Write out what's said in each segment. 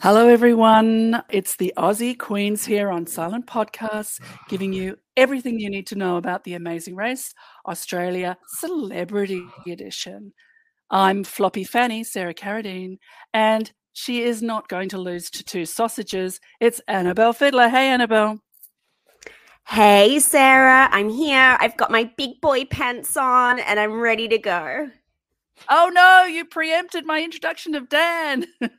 Hello, everyone. It's the Aussie Queens here on Silent Podcasts, giving you everything you need to know about the Amazing Race Australia Celebrity Edition. I'm Floppy Fanny, Sarah Carradine, and she is not going to lose to two sausages. It's Annabel Fidler. Hey, Annabel. Hey, Sarah, I'm here. I've got my big boy pants on and I'm ready to go. Oh no, you preempted my introduction of Dan. we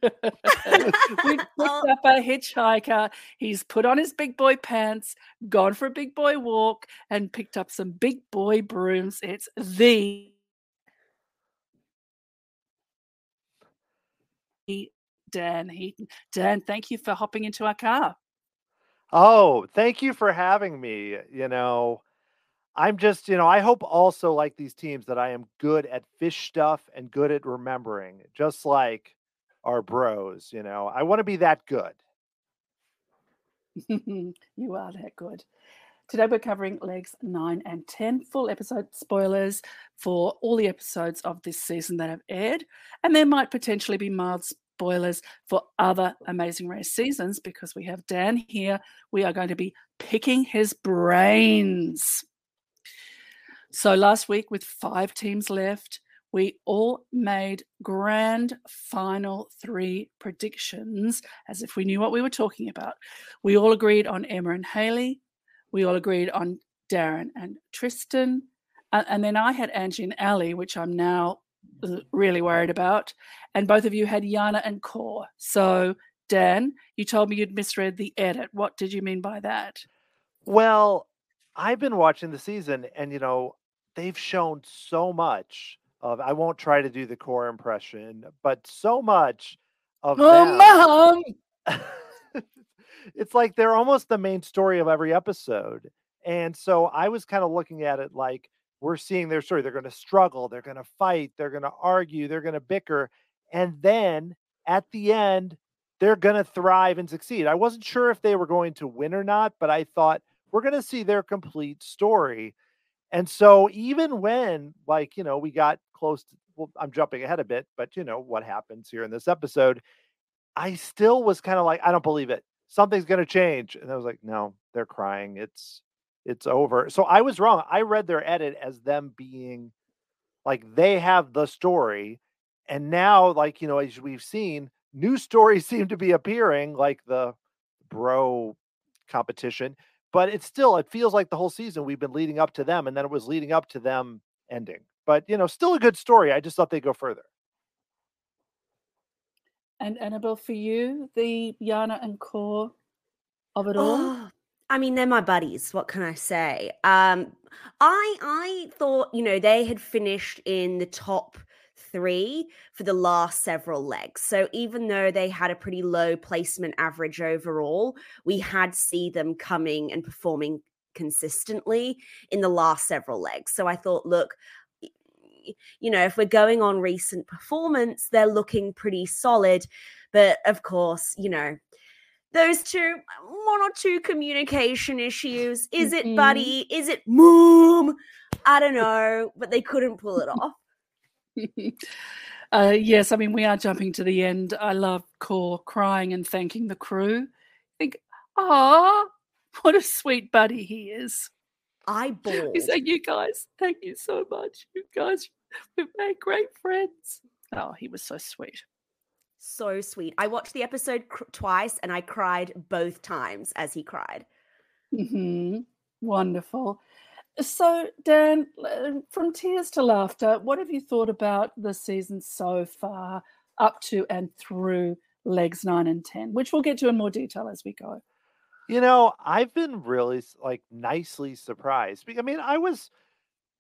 picked up a hitchhiker. He's put on his big boy pants, gone for a big boy walk, and picked up some big boy brooms. It's the Dan Heaton. Dan, thank you for hopping into our car. Oh, thank you for having me. You know, I'm just, you know, I hope also like these teams that I am good at fish stuff and good at remembering, just like our bros, you know. I want to be that good. you are that good. Today we're covering legs 9 and 10, full episode spoilers for all the episodes of this season that have aired. And there might potentially be mild spoilers for other Amazing Race seasons because we have Dan here. We are going to be picking his brains. So last week, with five teams left, we all made grand final three predictions as if we knew what we were talking about. We all agreed on Emma and Haley. We all agreed on Darren and Tristan. And, then I had Angie and Ali, which I'm now uh, really worried about. And both of you had Yana and Core. So, Dan, you told me you'd misread the edit. What did you mean by that? Well, I've been watching the season and, you know, they've shown so much of, I won't try to do the core impression, but so much of oh, them. mom. it's like they're almost the main story of every episode. And so I was kind of looking at it like we're seeing their story. They're going to struggle, they're going to fight, they're going to argue, they're going to bicker. And then at the end, they're going to thrive and succeed. I wasn't sure if they were going to win or not, but I thought we're going to see their complete story. And so even when like, you know, we got close to well, I'm jumping ahead a bit, but you know what happens here in this episode, I still was kind of like I don't believe it. Something's going to change. And I was like, no, they're crying. It's it's over. So I was wrong. I read their edit as them being like they have the story and now like, you know, as we've seen, new stories seem to be appearing like the bro competition but it's still it feels like the whole season we've been leading up to them and then it was leading up to them ending but you know still a good story i just thought they'd go further and annabel for you the yana and core of it all Oh, I mean, they're my buddies. What can I say? Um, I I thought you know they had finished in the top three for the last several legs. So even though they had a pretty low placement average overall, we had see them coming and performing consistently in the last several legs. So I thought, look, you know, if we're going on recent performance, they're looking pretty solid. But of course, you know, those two, one or two communication issues. Is it Mhm. buddy? Is it moom? I don't know, but they couldn't pull it off. uh, yes, I mean we are jumping to the end. I love Core crying and thanking the crew. I think, ah, what a sweet buddy he is. I bawled. He's like, you guys, thank you so much. You guys, we've made great friends. Oh, he was so sweet. So sweet. I watched the episode cr- twice and I cried both times as he cried. hmm Wonderful. So, Dan, from tears to laughter, what have you thought about the season so far, up to and through legs nine and 10, which we'll get to in more detail as we go? You know, I've been really like nicely surprised. I mean, I was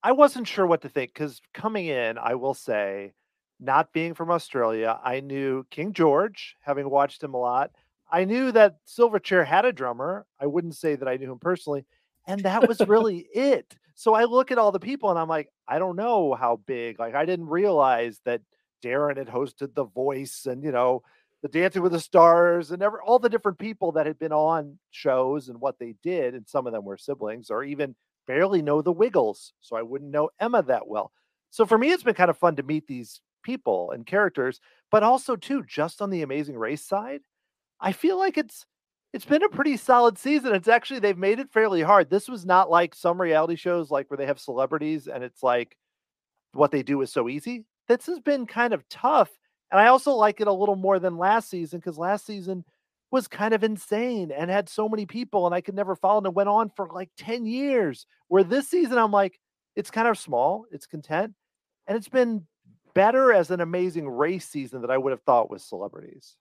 I wasn't sure what to think cuz coming in, I will say, not being from Australia, I knew King George, having watched him a lot. I knew that Silverchair had a drummer. I wouldn't say that I knew him personally, and that was really it. So I look at all the people and I'm like, I don't know how big. Like I didn't realize that Darren had hosted The Voice and you know the Dancing with the Stars and ever all the different people that had been on shows and what they did, and some of them were siblings or even barely know the Wiggles, so I wouldn't know Emma that well. So for me, it's been kind of fun to meet these people and characters, but also too, just on the Amazing Race side, I feel like it's it's been a pretty solid season. It's actually they've made it fairly hard. This was not like some reality shows like where they have celebrities and it's like what they do is so easy. This has been kind of tough. And I also like it a little more than last season because last season was kind of insane and had so many people and I could never follow and it went on for like 10 years. Where this season I'm like, it's kind of small, it's content, and it's been better as an amazing race season that I would have thought was celebrities.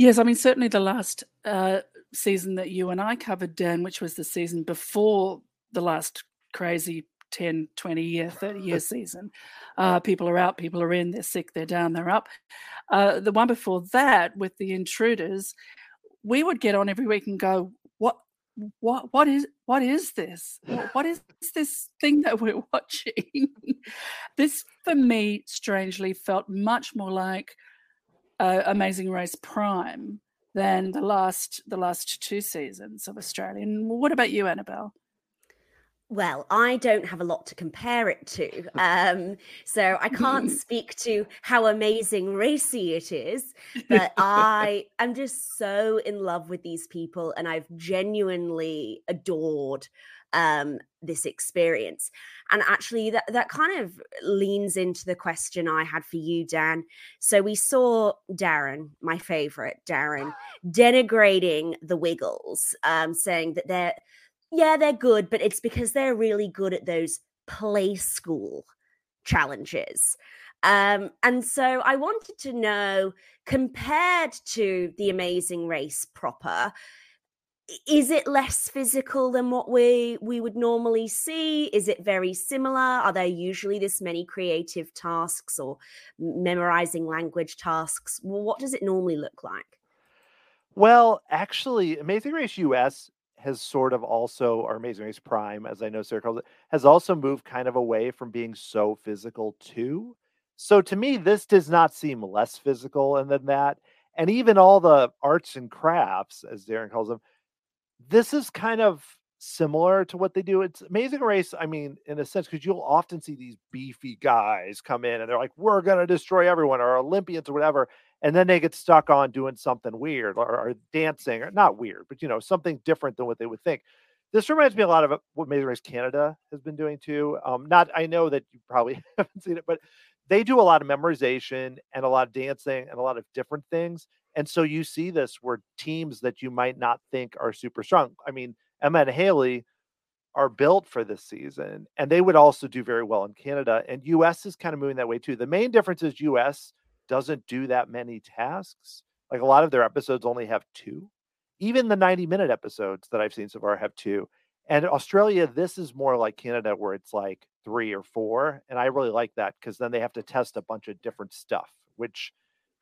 Yes, I mean, certainly the last uh, season that you and I covered, Dan, which was the season before the last crazy 10, 20 year, 30 year season. Uh, people are out, people are in, they're sick, they're down, they're up. Uh, the one before that with the intruders, we would get on every week and go, what? What what is what is this? What, what is this thing that we're watching? this for me strangely felt much more like uh, Amazing Race Prime than the last the last two seasons of Australian. What about you, Annabel? Well, I don't have a lot to compare it to. Um, so I can't speak to how amazing racy it is, but I am just so in love with these people and I've genuinely adored um, this experience. And actually, that, that kind of leans into the question I had for you, Dan. So we saw Darren, my favorite, Darren, denigrating the Wiggles, um, saying that they're yeah, they're good, but it's because they're really good at those play school challenges. Um, and so I wanted to know, compared to the Amazing Race proper, is it less physical than what we we would normally see? Is it very similar? Are there usually this many creative tasks or memorizing language tasks? Well, what does it normally look like? Well, actually, Amazing Race US has sort of also, or Amazing Race Prime, as I know Sarah calls it, has also moved kind of away from being so physical too. So to me, this does not seem less physical than that. and even all the arts and crafts, as Darren calls them, this is kind of similar to what they do. It's Amazing Race, I mean, in a sense, because you'll often see these beefy guys come in and they're like, we're going to destroy everyone, or Olympians or whatever. And then they get stuck on doing something weird or, or dancing, or not weird, but you know, something different than what they would think. This reminds me a lot of what Amazing Race Canada has been doing too. Um, not, I know that you probably haven't seen it, but they do a lot of memorization and a lot of dancing and a lot of different things. And so you see this where teams that you might not think are super strong. I mean, Emma and Haley are built for this season, and they would also do very well in Canada. And US is kind of moving that way too. The main difference is US doesn't do that many tasks. Like a lot of their episodes only have two. Even the 90 minute episodes that I've seen so far have two. And Australia, this is more like Canada, where it's like three or four. And I really like that because then they have to test a bunch of different stuff, which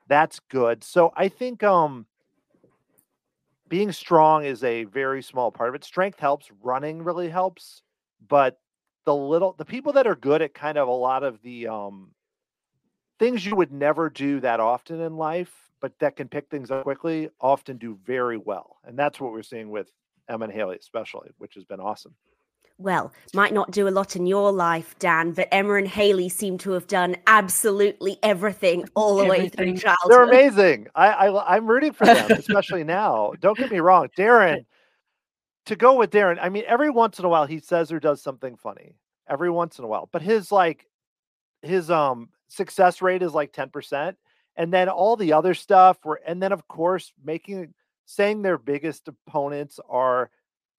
that's good. So I think um being strong is a very small part of it. Strength helps, running really helps, but the little the people that are good at kind of a lot of the um things you would never do that often in life, but that can pick things up quickly, often do very well. And that's what we're seeing with Emma and Haley, especially, which has been awesome well, might not do a lot in your life, Dan, but Emma and Haley seem to have done absolutely everything all the everything. way through childhood. They're amazing. I, I I'm rooting for them, especially now. Don't get me wrong, Darren. To go with Darren, I mean, every once in a while he says or does something funny. Every once in a while, but his like his um success rate is like ten percent, and then all the other stuff. Were and then of course making saying their biggest opponents are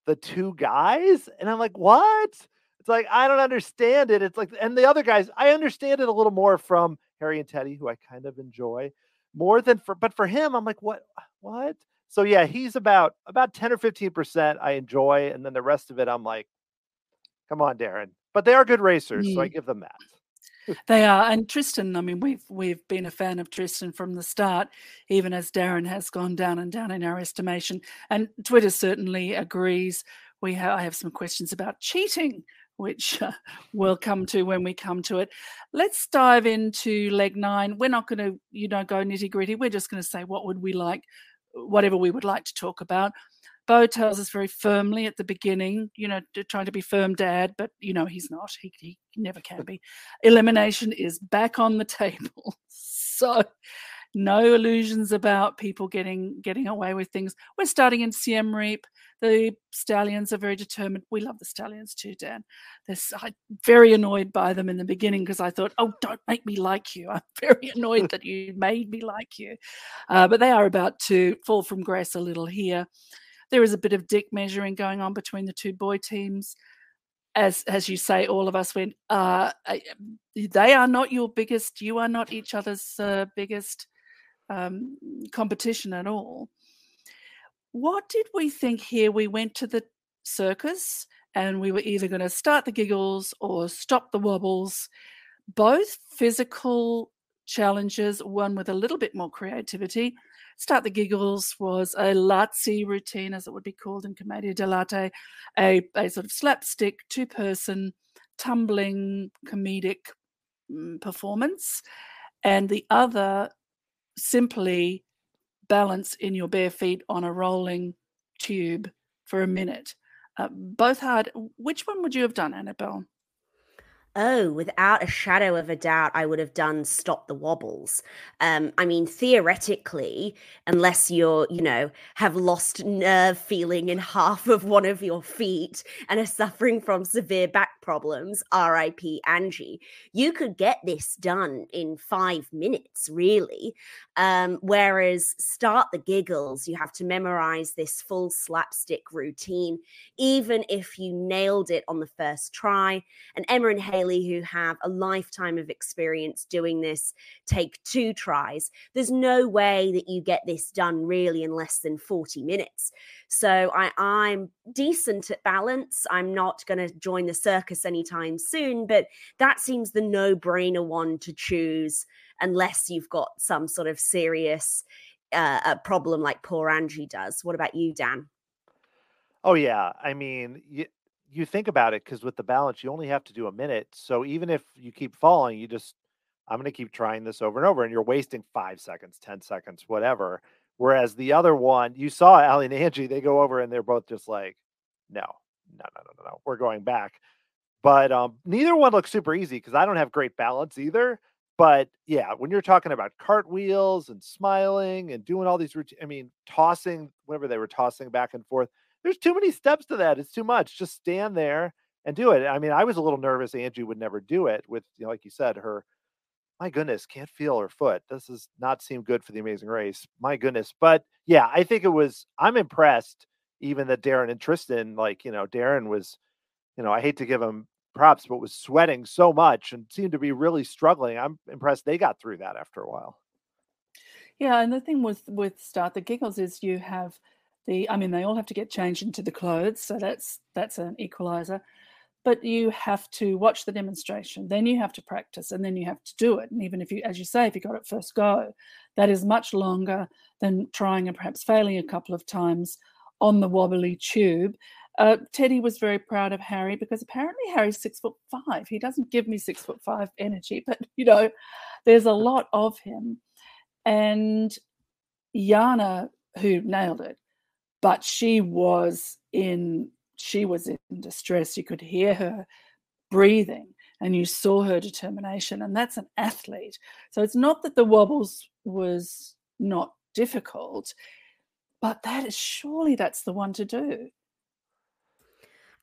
the two guys? And i'm like what? It's like i don't understand it. It's like and the other guys i understand it a little more from harry and teddy who i kind of enjoy more than for but for him i'm like what what? So yeah he's about about 10 or 15 percent i enjoy and then the rest of it i'm like come on darren. But they are good racers mm. so i give them that they are, and Tristan. I mean, we've we've been a fan of Tristan from the start, even as Darren has gone down and down in our estimation. And Twitter certainly agrees. We have I have some questions about cheating, which uh, we'll come to when we come to it. Let's dive into leg nine. We're not going to, you know, go nitty gritty. We're just going to say what would we like, whatever we would like to talk about. Beau tells us very firmly at the beginning, you know, trying to be firm dad, but you know he's not. He, he never can be. Elimination is back on the table. so no illusions about people getting getting away with things. We're starting in Siem Reap. The stallions are very determined. We love the stallions too, Dan. They're I'm very annoyed by them in the beginning because I thought, oh, don't make me like you. I'm very annoyed that you made me like you. Uh, but they are about to fall from grace a little here. There is a bit of dick measuring going on between the two boy teams. As as you say, all of us went. Uh, they are not your biggest. You are not each other's uh, biggest um, competition at all. What did we think here? We went to the circus and we were either going to start the giggles or stop the wobbles. Both physical challenges, one with a little bit more creativity, Start the Giggles was a Lazzi routine, as it would be called in Commedia dell'arte, a, a sort of slapstick, two person, tumbling comedic mm, performance. And the other, simply balance in your bare feet on a rolling tube for a minute. Uh, both hard. Which one would you have done, Annabel? Oh, without a shadow of a doubt, I would have done stop the wobbles. Um, I mean, theoretically, unless you're, you know, have lost nerve feeling in half of one of your feet and are suffering from severe back problems, RIP Angie, you could get this done in five minutes, really. Um, whereas start the giggles, you have to memorize this full slapstick routine, even if you nailed it on the first try. And Emma and Haley, who have a lifetime of experience doing this, take two tries. There's no way that you get this done really in less than 40 minutes. So I, I'm decent at balance. I'm not going to join the circus anytime soon, but that seems the no brainer one to choose unless you've got some sort of serious uh, problem like poor Angie does. What about you, Dan? Oh yeah, I mean, you, you think about it because with the balance, you only have to do a minute. So even if you keep falling, you just I'm going to keep trying this over and over. And you're wasting five seconds, 10 seconds, whatever. Whereas the other one, you saw Ally and Angie, they go over and they're both just like, no, no, no, no, no, no. We're going back. But um, neither one looks super easy because I don't have great balance either. But yeah, when you're talking about cartwheels and smiling and doing all these routines, I mean, tossing, whatever they were tossing back and forth, there's too many steps to that. It's too much. Just stand there and do it. I mean, I was a little nervous Angie would never do it with, you know, like you said, her, my goodness, can't feel her foot. This does not seem good for the amazing race. My goodness. But yeah, I think it was, I'm impressed even that Darren and Tristan, like, you know, Darren was, you know, I hate to give him props, but was sweating so much and seemed to be really struggling. I'm impressed they got through that after a while. Yeah, and the thing with with Start the Giggles is you have the I mean they all have to get changed into the clothes, so that's that's an equalizer. But you have to watch the demonstration, then you have to practice, and then you have to do it. And even if you, as you say, if you got it first go, that is much longer than trying and perhaps failing a couple of times on the wobbly tube. Uh, Teddy was very proud of Harry because apparently Harry's six foot five. He doesn't give me six foot five energy, but you know, there's a lot of him. And Yana, who nailed it, but she was in she was in distress. You could hear her breathing and you saw her determination. And that's an athlete. So it's not that the wobbles was not difficult, but that is surely that's the one to do.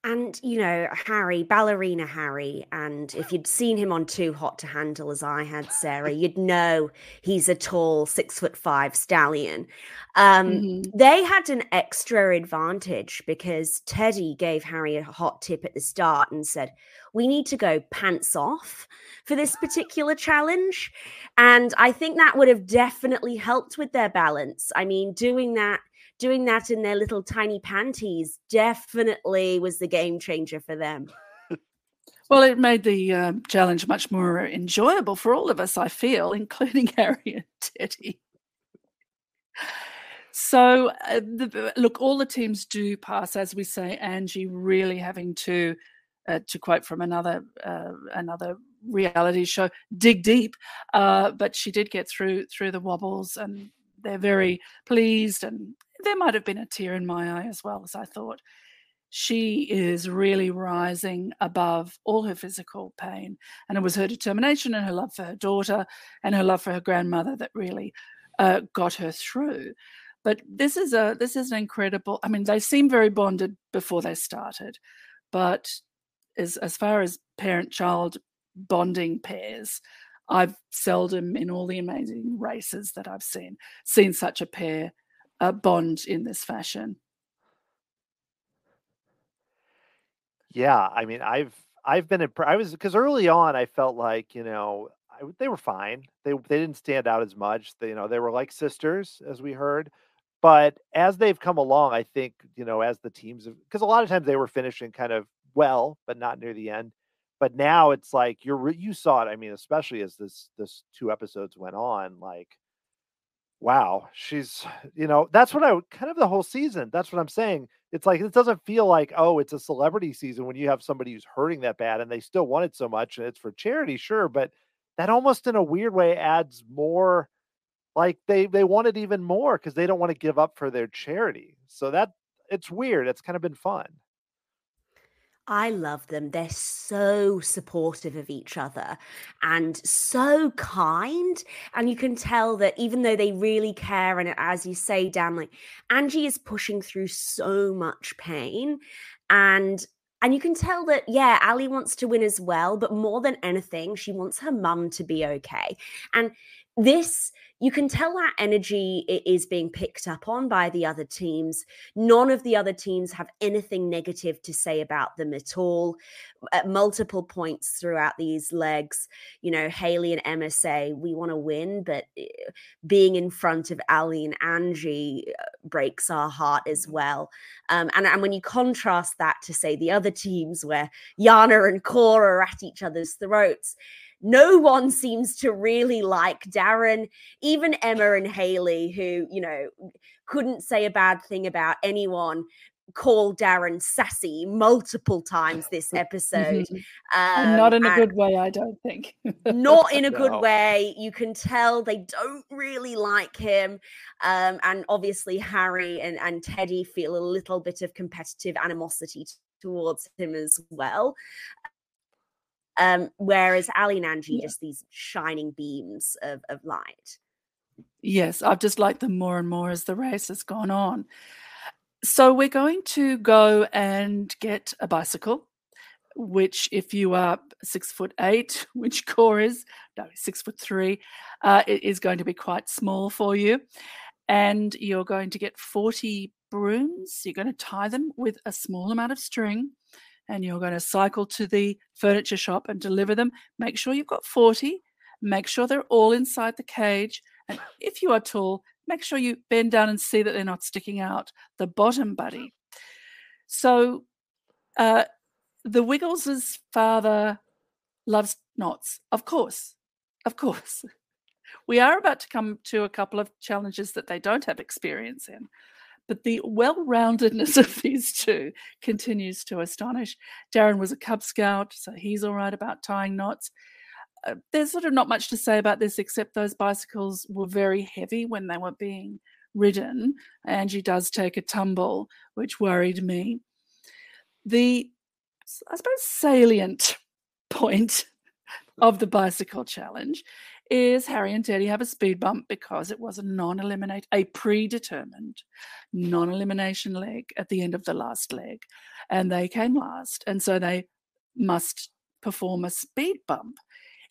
And, you know, Harry, ballerina Harry, and if you'd seen him on Too Hot to Handle as I had, Sarah, you'd know he's a tall, six foot five stallion. Um, mm-hmm. They had an extra advantage because Teddy gave Harry a hot tip at the start and said, We need to go pants off for this particular challenge. And I think that would have definitely helped with their balance. I mean, doing that doing that in their little tiny panties definitely was the game changer for them. Well, it made the uh, challenge much more enjoyable for all of us, I feel, including Harry and Teddy. So, uh, the, look, all the teams do pass, as we say. Angie really having to, uh, to quote from another uh, another reality show, dig deep. Uh, but she did get through through the wobbles, and they're very pleased and there might have been a tear in my eye as well as I thought. She is really rising above all her physical pain. And it was her determination and her love for her daughter and her love for her grandmother that really uh, got her through. But this is a this is an incredible. I mean, they seem very bonded before they started, but as as far as parent child bonding pairs, I've seldom in all the amazing races that I've seen seen such a pair uh, bond in this fashion. Yeah, I mean, I've I've been imp- I was because early on I felt like you know I, they were fine. They they didn't stand out as much. They, you know they were like sisters as we heard, but as they've come along, I think you know as the teams because a lot of times they were finishing kind of well, but not near the end. But now it's like you're you saw it. I mean, especially as this this two episodes went on, like wow, she's, you know, that's what I kind of the whole season. That's what I'm saying. It's like it doesn't feel like, oh, it's a celebrity season when you have somebody who's hurting that bad and they still want it so much and it's for charity, sure, but that almost in a weird way adds more like they they want it even more because they don't want to give up for their charity. So that it's weird. It's kind of been fun. I love them. They're so supportive of each other and so kind. And you can tell that even though they really care, and as you say, Dan, like Angie is pushing through so much pain. And and you can tell that, yeah, Ali wants to win as well, but more than anything, she wants her mum to be okay. And this you can tell that energy is being picked up on by the other teams. None of the other teams have anything negative to say about them at all. At multiple points throughout these legs, you know, Haley and Emma say, We want to win, but eh, being in front of Ally and Angie uh, breaks our heart as well. Um, and, and when you contrast that to, say, the other teams where Yana and Cora are at each other's throats, no one seems to really like Darren, even Emma and Haley, who, you know, couldn't say a bad thing about anyone, call Darren sassy multiple times this episode. Mhm. And not Um, in a good way, I don't think. not in a good No. way. You can tell they don't really like him. Um, and obviously, Harry and, and Teddy feel a little bit of competitive animosity t- towards him as well. Um, whereas Ali and Angie, Yeah. just these shining beams of, of light. Yes, I've just liked them more and more as the race has gone on. So we're going to go and get a bicycle, which, if you are six foot eight, which core is no six foot three, uh, it is going to be quite small for you. And you're going to get 40 brooms. You're going to tie them with a small amount of string, and you're going to cycle to the furniture shop and deliver them. Make sure you've got 40. Make sure they're all inside the cage. And if you are tall, make sure you bend down and see that they're not sticking out the bottom, buddy. So, uh, the Wiggles' father loves knots. Of course. Of course. We are about to come to a couple of challenges that they don't have experience in. But the well roundedness of these two continues to astonish. Darren was a Cub Scout, so he's all right about tying knots uh, there's sort of not much to say about this except those bicycles were very heavy when they were being ridden. Angie does take a tumble, which worried me. The, I suppose, salient point of the bicycle challenge is Harry and Teddy have a speed bump because it was a non-eliminate, a predetermined non-elimination leg at the end of the last leg, and they came last, and so they must perform a speed bump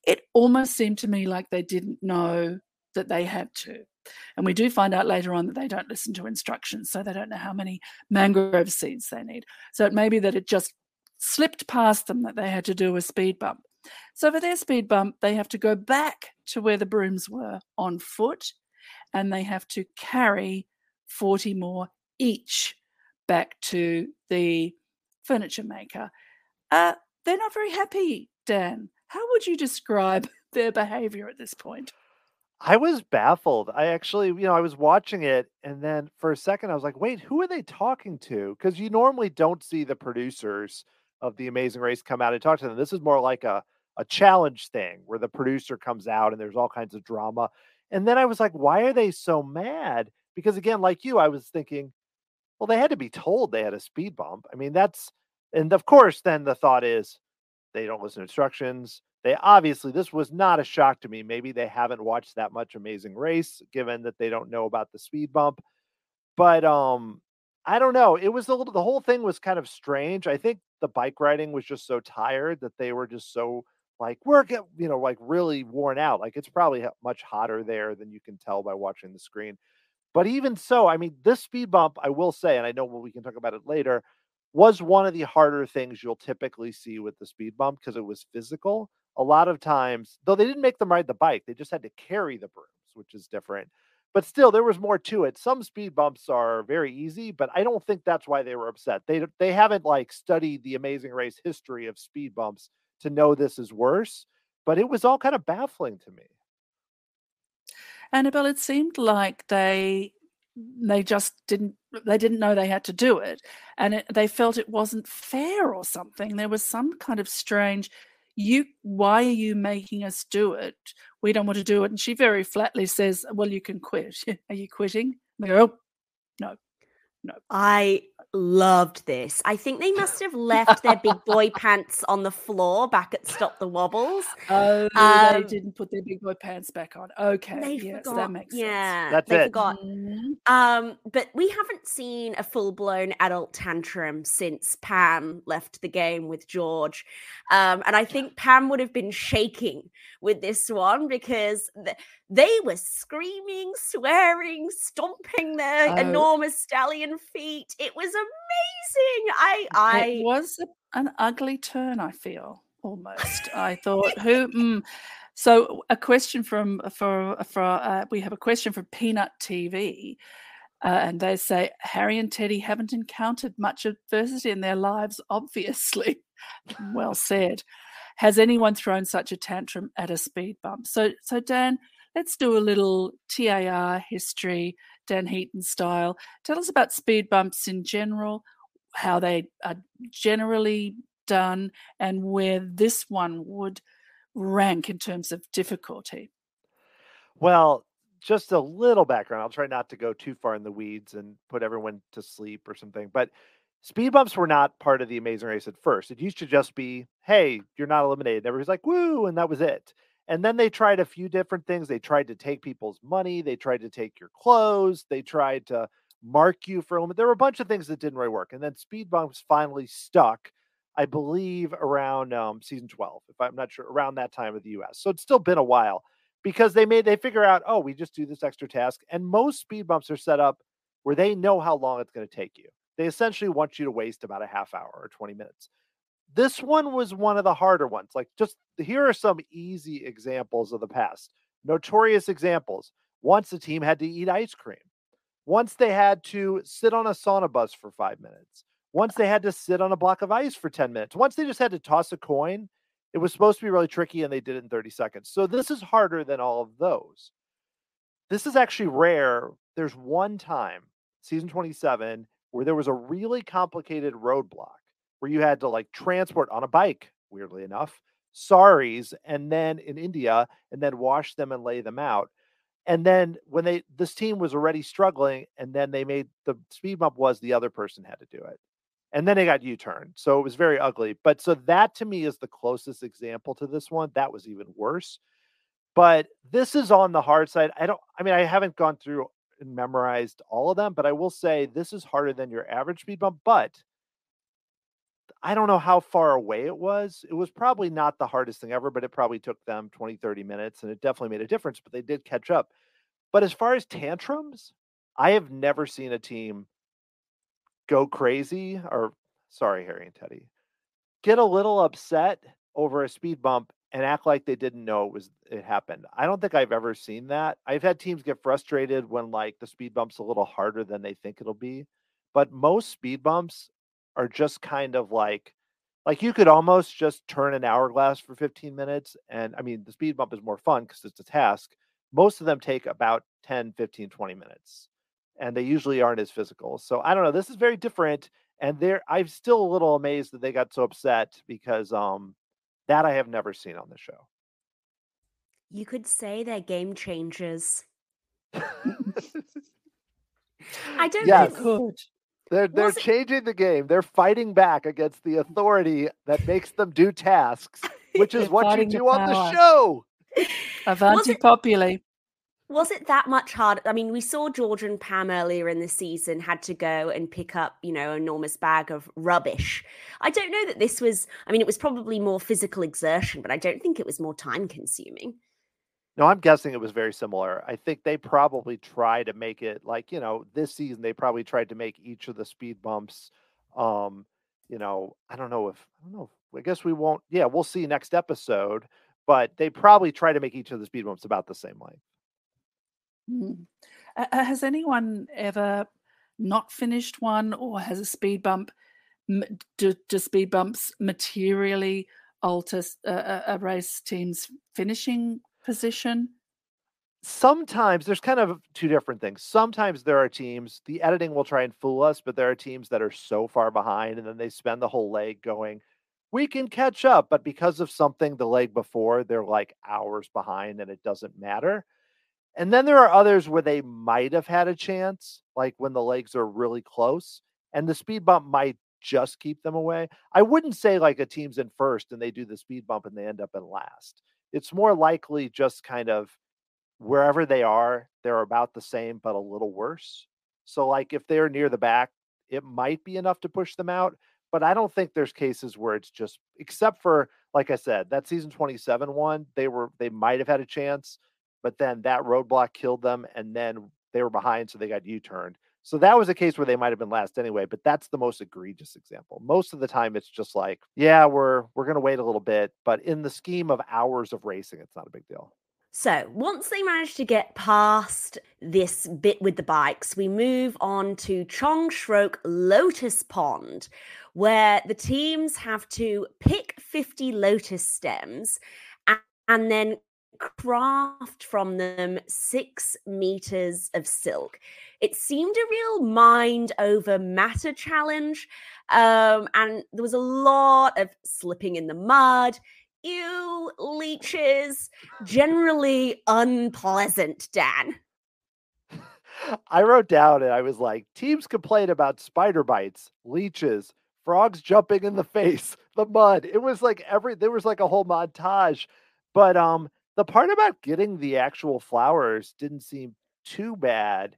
it almost seemed to me like they didn't know that they had to. And we do find out later on that they don't listen to instructions, so they don't know how many mangrove seeds they need. So it may be that it just slipped past them that they had to do a speed bump. So for their speed bump, they have to go back to where the brooms were on foot and they have to carry 40 more each back to the furniture maker. Uh, they're not very happy, Dan. How would you describe their behavior at this point? I was baffled. I actually, you know, I was watching it and then for a second I was like, wait, who are they talking to? Because you normally don't see the producers of the Amazing Race come out and talk to them. This is more like a, a challenge thing where the producer comes out and there's all kinds of drama. And then I was like, why are they so mad? Because again, like you, I was thinking, well, they had to be told they had a speed bump. I mean, that's, and of course, then the thought is they don't listen to instructions. They obviously, this was not a shock to me. Maybe they haven't watched that much Amazing Race, given that they don't know about the speed bump. But um, I don't know. It was a little, the whole thing was kind of strange. I think the bike riding was just so tired that they were just so like we're get you know like really worn out. Like it's probably much hotter there than you can tell by watching the screen. But even so, I mean, this speed bump, I will say, and I know we can talk about it later, was one of the harder things you'll typically see with the speed bump because it was physical. A lot of times, though they didn't make them ride the bike, they just had to carry the brooms, which is different. But still, there was more to it. Some speed bumps are very easy, but I don't think that's why they were upset. They they haven't like studied the Amazing Race history of speed bumps to know this is worse. But it was all kind of baffling to me. Annabel, it seemed like they they just didn't they didn't know they had to do it and it, they felt it wasn't fair or something. There was some kind of strange you why are you making us do it? We don't want to do it. And she very flatly says well you can quit. Are you quitting? And they go oh, no no I loved this. I think they must have left their big boy pants on the floor back at Stop the Wobbles. oh Um, they didn't put their big boy pants back on okay They yes forgot. that makes sense yeah, That's they it. forgot. Mhm. Um, but we haven't seen a full blown adult tantrum since Pam left the game with George. Um, and I think Pam would have been shaking with this one because th- they were screaming, swearing, stomping their Oh. enormous stallion feet. It was amazing. I, I, it was an ugly turn i feel almost i thought who mm. so a question from for for uh, we have a question from peanut tv uh, and they say harry and teddy haven't encountered much adversity in their lives obviously well said has anyone thrown such a tantrum at a speed bump so so dan let's do a little TAR history dan heaton style tell us about speed bumps in general how they are generally done and where this one would rank in terms of difficulty? Well, just a little background. I'll try not to go too far in the weeds and put everyone to sleep or something. But speed bumps were not part of the Amazing Race at first. It used to just be, hey, you're not eliminated. Everybody's like, woo, and that was it. And then they tried a few different things. They tried to take people's money. They tried to take your clothes. They tried to mark you for a limit. There were a bunch of things that didn't really work. And then speed bumps finally stuck, I believe, around um, season 12, if I'm not sure, around that time of the US. So it's still been a while because they made they figure out, oh, we just do this extra task. And most speed bumps are set up where they know how long it's going to take you. They essentially want you to waste about a half hour or 20 minutes. This one was one of the harder ones. Like, just here are some easy examples of the past, notorious examples. Once the team had to eat ice cream. Once they had to sit on a sauna bus for five minutes. Once they had to sit on a block of ice for 10 minutes. Once they just had to toss a coin. It was supposed to be really tricky and they did it in 30 seconds. So this is harder than all of those. This is actually rare. There's one time, season 27, where there was a really complicated roadblock where you had to like transport on a bike, weirdly enough, saris, and then in India, and then wash them and lay them out. And then when they this team was already struggling, and then they made the speed bump was the other person had to do it. And then they got U-turned. So it was very ugly. But so that to me is the closest example to this one. That was even worse. But this is on the hard side. I don't I mean, I haven't gone through and memorized all of them, but I will say this is harder than your average speed bump. But I don't know how far away it was. It was probably not the hardest thing ever, but it probably took them 20, 30 minutes and it definitely made a difference, but they did catch up. But as far as tantrums, I have never seen a team go crazy or sorry, Harry and Teddy, get a little upset over a speed bump and act like they didn't know it was it happened. I don't think I've ever seen that. I've had teams get frustrated when like the speed bump's a little harder than they think it'll be. But most speed bumps are just kind of like like you could almost just turn an hourglass for 15 minutes and i mean the speed bump is more fun because it's a task. Most of them take about 10 15 20 minutes and they usually aren't as physical so i don't know this is very different and there i'm still a little amazed that they got so upset because um that i have never seen on the show. You could say they're game changers i don't yes. know they're they're Was it- changing the game. They're fighting back against the authority that makes them do tasks, which is what you fighting the do on the power. show. Avanti it- populi. Was it that much harder? I mean, we saw George and Pam earlier in the season had to go and pick up, you know, an enormous bag of rubbish. I don't know that this was, I mean, it was probably more physical exertion, but I don't think it was more time consuming. No, I'm guessing it was very similar. I think they probably tried to make it like, you know, this season they probably tried to make each of the speed bumps um, you know, I don't know if I don't know. I guess we won't yeah, we'll see next episode, but they probably try to make each of the speed bumps about the same length. Mm. Has anyone ever not finished one, or has a speed bump? Do, do speed bumps materially alter a race team's finishing position? sometimes there's kind of two different things. Sometimes there are teams, the editing will try and fool us, but there are teams that are so far behind and then they spend the whole leg going, we can catch up. But because of something the leg before, they're like hours behind and it doesn't matter. And then there are others where they might have had a chance, like when the legs are really close and the speed bump might just keep them away. I wouldn't say like a team's in first and they do the speed bump and they end up in last. It's more likely just kind of wherever they are, they're about the same, but a little worse. So, like, if they're near the back, it might be enough to push them out. But I don't think there's cases where it's just, except for, like I said, that season 27 one, they were, they might have had a chance, but then that roadblock killed them. And then they were behind, so they got U turned. So that was a case where they might have been last anyway, but that's the most egregious example. Most of the time it's just like, yeah, we're we're gonna wait a little bit, but in the scheme of hours of racing, it's not a big deal. So once they manage to get past this bit with the bikes, we move on to Chong Shrok Lotus Pond, where the teams have to pick 50 lotus stems and then craft from them six meters of silk. It seemed a real mind over matter challenge. Um, and there was a lot of slipping in the mud, ew, leeches, generally unpleasant, Dan. I wrote down and I was like, teams complain about spider bites, leeches, frogs jumping in the face, the mud. It was like every there was like a whole montage. But um the part about getting the actual flowers didn't seem too bad.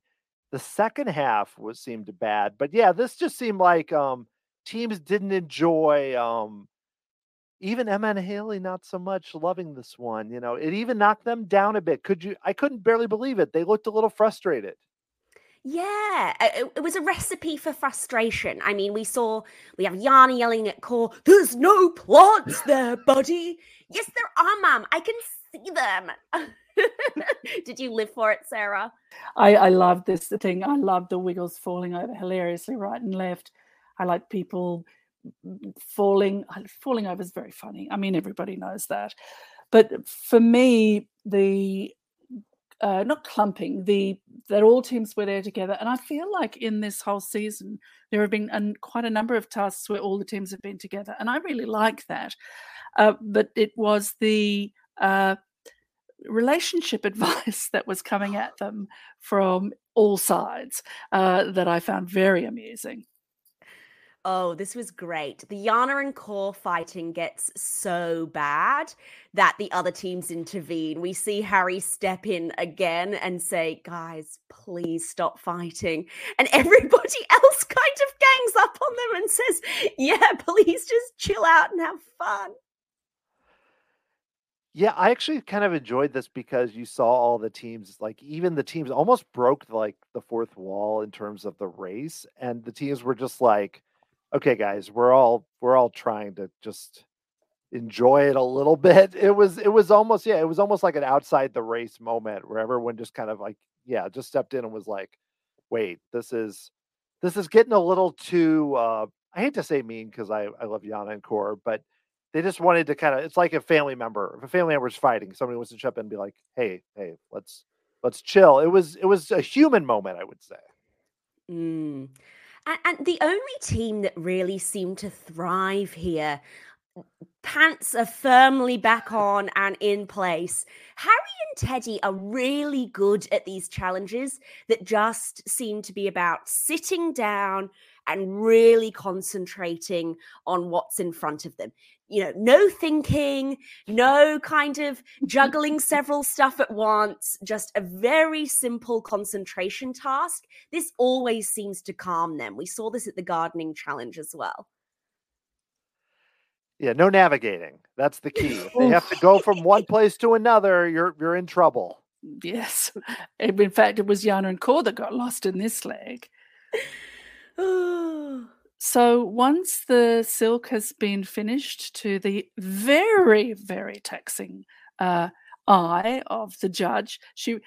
The second half was seemed bad. But yeah, this just seemed like um teams didn't enjoy um even Emma and Haley not so much loving this one. You know, it even knocked them down a bit. Could you I couldn't barely believe it. They looked a little frustrated. Yeah, it, it was a recipe for frustration. I mean, we saw we have Yana yelling at Cour, "There's no plants there, buddy." yes, there are, Mom. I can see them. Did you live for it, Sarah? I, I love this thing. I love the wiggles falling over hilariously right and left. I like people falling. Falling over is very funny. I mean, everybody knows that. But for me, the uh, not clumping the that all teams were there together and i feel like in this whole season there have been an, quite a number of tasks where all the teams have been together and i really like that uh, but it was the uh, relationship advice that was coming at them from all sides uh, that i found very amusing Oh, this was great. The Yana and Cour fighting gets so bad that the other teams intervene. We see Harry step in again and say, Guys, please stop fighting. And everybody else kind of gangs up on them and says, Yeah, please just chill out and have fun. Yeah, I actually kind of enjoyed this because you saw all the teams, like even the teams almost broke like the fourth wall in terms of the race. And the teams were just like, okay guys we're all we're all trying to just enjoy it a little bit it was it was almost yeah it was almost like an outside the race moment where everyone just kind of like yeah just stepped in and was like wait this is this is getting a little too uh i hate to say mean because i i love yana and Core, but they just wanted to kind of it's like a family member if a family member is fighting somebody wants to jump in and be like hey hey let's let's chill it was it was a human moment i would say mm. And, and the only team that really seemed to thrive here pants are firmly back on and in place. Harry and Teddy are really good at these challenges that just seem to be about sitting down and really concentrating on what's in front of them you know, no thinking, no kind of juggling several stuff at once, just a very simple concentration task. This always seems to calm them. We saw this at the gardening challenge as well. Yeah, no navigating. That's the key. If they have to go from one place to another, you're you're in trouble. Yes. In fact, it was Yana and Cour that got lost in this leg. Oh. So once the silk has been finished to the very, very taxing uh, eye of the judge, she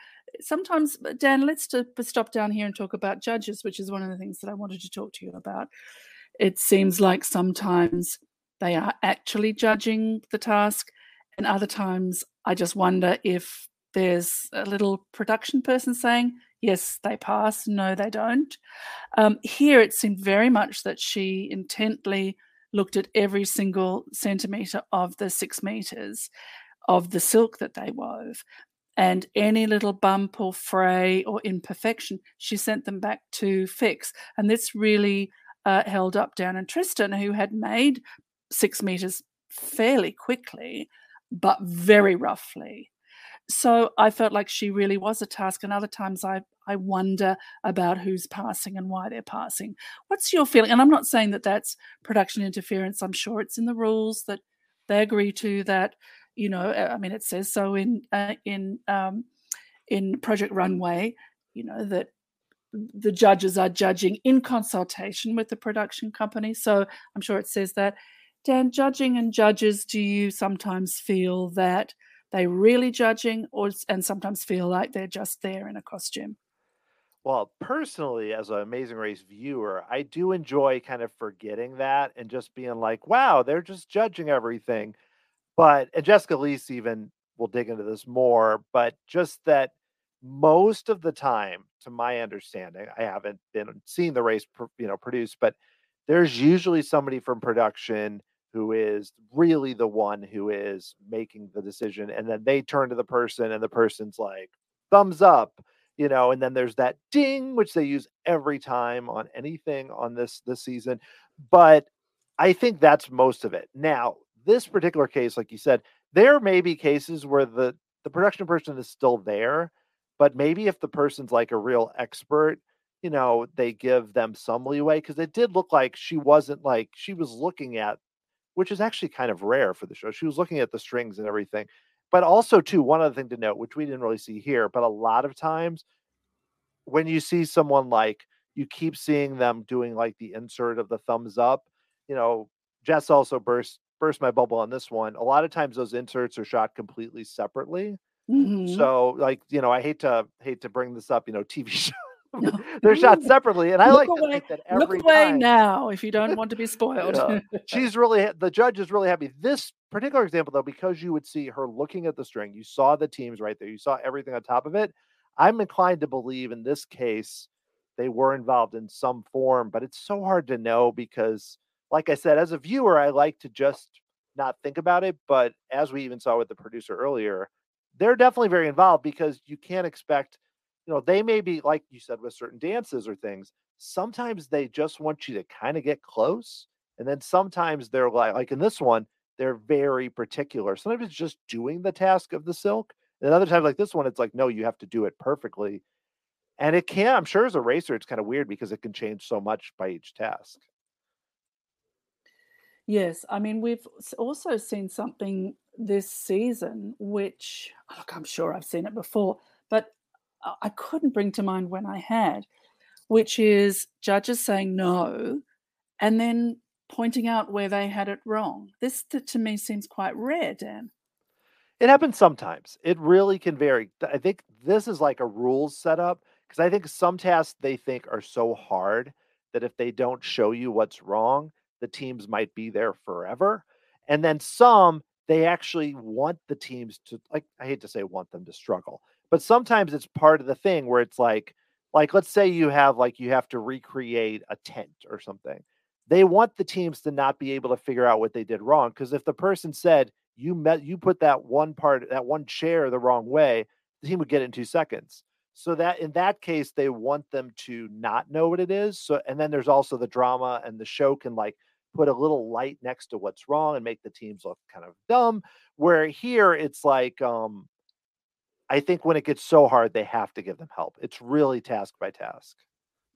sometimes Dan, let's stop down here and talk about judges, which is one of the things that I wanted to talk to you about. It seems like sometimes they are actually judging the task, and other times I just wonder if there's a little production person saying, yes, they pass, no, they don't. Um, here it seemed very much that she intently looked at every single centimetre of the six metres of the silk that they wove. And any little bump or fray or imperfection, she sent them back to fix. And this really uh, held up Dan and Tristan, who had made six metres fairly quickly, but very roughly so I felt like she really was a task. And other times I, I wonder about who's passing and why they're passing. What's your feeling? And I'm not saying that that's production interference. I'm sure it's in the rules that they agree to that, you know, I mean, it says so in, uh, in, um, in Project Runway, you know, that the judges are judging in consultation with the production company. So I'm sure it says that. Dan, judging and judges, do you sometimes feel that they really judging or and sometimes feel like they're just there in a costume. Well personally as an amazing race viewer i do enjoy kind of forgetting that and just being like wow they're just judging everything. But and jessica lease even we'll dig into this more, but just that most of the time, to my understanding, I haven't been seeing the race, you know, produced, but there's usually somebody from production who is really the one who is making the decision, and then they turn to the person, and the person's like, thumbs up, you know, and then there's that ding, which they use every time on anything on this this season. But I think that's most of it. Now, this particular case, like you said, there may be cases where the the production person is still there, but maybe if the person's like a real expert, you know, they give them some leeway because it did look like she wasn't like she was looking at, which is actually kind of rare for the show. She was looking at the strings and everything. But also, too, one other thing to note, which we didn't really see here, but a lot of times when you see someone like you keep seeing them doing like the insert of the thumbs up, you know, Jess also burst burst my bubble on this one. A lot of times those inserts are shot completely separately. Mhm. So like, you know, I hate to hate to bring this up, you know, TV shows No. they're shot separately. And I Look like to away- think that Look away time now if you don't want to be spoiled. Yeah. she's really the judge is really happy. This particular example, though, because you would see her looking at the string, you saw the teams right there, you saw everything on top of it. I'm inclined to believe in this case they were involved in some form, but it's so hard to know because, like I said, as a viewer, I like to just not think about it. But as we even saw with the producer earlier, they're definitely very involved because you can't expect, you know, they may be like you said with certain dances or things. Sometimes they just want you to kind of get close, and then sometimes they're like, like in this one, they're very particular. Sometimes it's just doing the task of the silk, and other times like this one, it's like, no, you have to do it perfectly. And it can, I'm sure as a racer, it's kind of weird because it can change so much by each task. Yes, I mean, we've also seen something this season, which, oh, look, I'm sure I've seen it before, but I I couldn't bring to mind when I had, which is judges saying no and then pointing out where they had it wrong. This to, to me seems quite rare, Dan. It happens sometimes. It really can vary. I think this is like a rules setup because I think some tasks they think are so hard that if they don't show you what's wrong, the teams might be there forever. And then some they actually want the teams to like I hate to say want them to struggle, but sometimes it's part of the thing where it's like like let's say you have like you have to recreate a tent or something. They want the teams to not be able to figure out what they did wrong because if the person said you met you put that one part that one chair the wrong way the team would get it in two seconds so that in that case they want them to not know what it is so and then there's also the drama and the show can like put a little light next to what's wrong and make the teams look kind of dumb where here it's like um i think when it gets so hard they have to give them help. It's really task by task.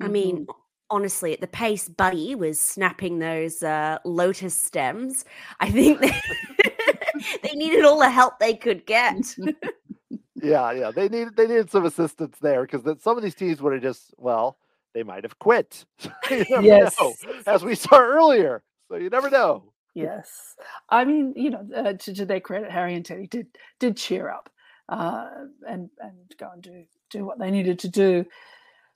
I mean, honestly, at the pace Buddy was snapping those uh, lotus stems, I think they, they needed all the help they could get. yeah yeah they needed they needed some assistance there because some of these teams would have just well they might have quit. Yes. know, as we saw earlier so you never know. Yes, I mean, you know, uh, to, to their credit, Harry and Teddy did did cheer up uh, and and go and do do what they needed to do.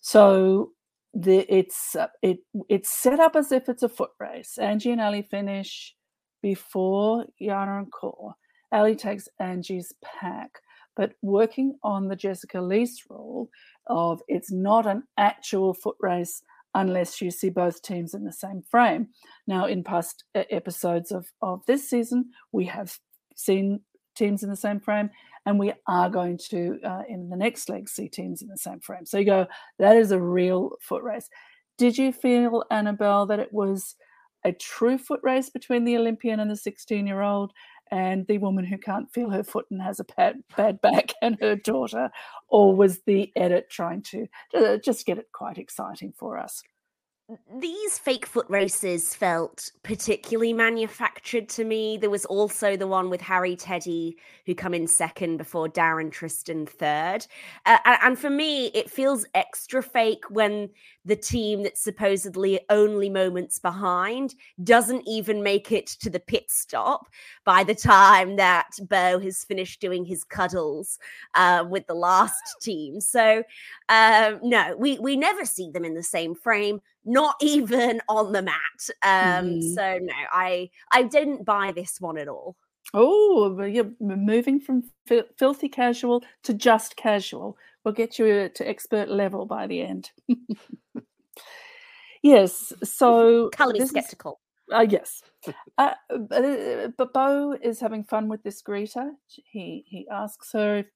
So the it's uh, it it's set up as if it's a foot race. Angie and Ali finish before Yana and Core. Ali takes Angie's pack, but working on the Jessica Lease rule of it's not an actual foot race unless you see both teams in the same frame. Now, in past episodes of, of this season, we have seen teams in the same frame, and we are going to, uh, in the next leg, see teams in the same frame. So you go, that is a real foot race. Did you feel, Annabel, that it was a true foot race between the Olympian and the 16 year old and the woman who can't feel her foot and has a bad, bad back and her daughter? Or was the edit trying to uh, just get it quite exciting for us? These fake foot races felt particularly manufactured to me. There was also the one with Harry Teddy, who come in second before Darren Tristan third. Uh, and for me, it feels extra fake when the team that's supposedly only moments behind doesn't even make it to the pit stop by the time that Beau has finished doing his cuddles uh, with the last team. So, um, no, we, we never see them in the same frame not even on the mat. Um, Mhm. So no, I I didn't buy this one at all. Oh, you're moving from fil- filthy casual to just casual. We'll get you to expert level by the end. yes. So Culling's this is- skeptical. uh, yes. Uh, but, uh, but Beau is having fun with this greeter. He he asks her if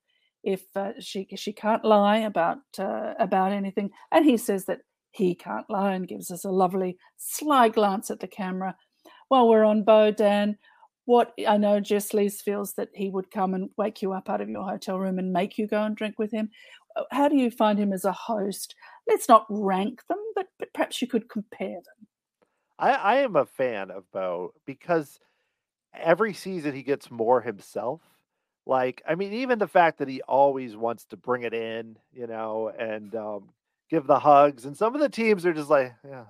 if uh, she she can't lie about uh, about anything, and he says that he can't lie and gives us a lovely sly glance at the camera. While we're on Beau, Dan, what I know Jess Lees feels that he would come and wake you up out of your hotel room and make you go and drink with him. Uh, How do you find him as a host? Let's not rank them, but, but perhaps you could compare them. I, I am a fan of Beau because every season he gets more himself. Like, I mean, even the fact that he always wants to bring it in, you know, and um, give the hugs. And some of the teams are just like, yeah,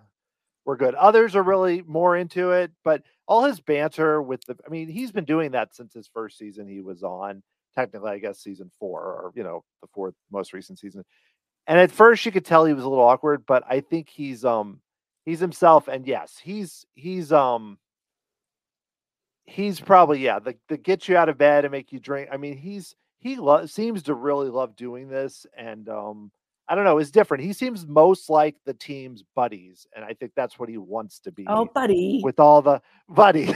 we're good. Others are really more into it. But all his banter with the, I mean, he's been doing that since his first season he was on. Technically, I guess season four or, you know, the fourth most recent season. And at first you could tell he was a little awkward, but I think he's, um, he's himself and yes he's he's um he's probably yeah the, the get you out of bed and make you drink i mean he's he lo- seems to really love doing this and um i don't know it's different he seems most like the team's buddies and i think that's what he wants to oh, be Oh, buddy. with all the buddy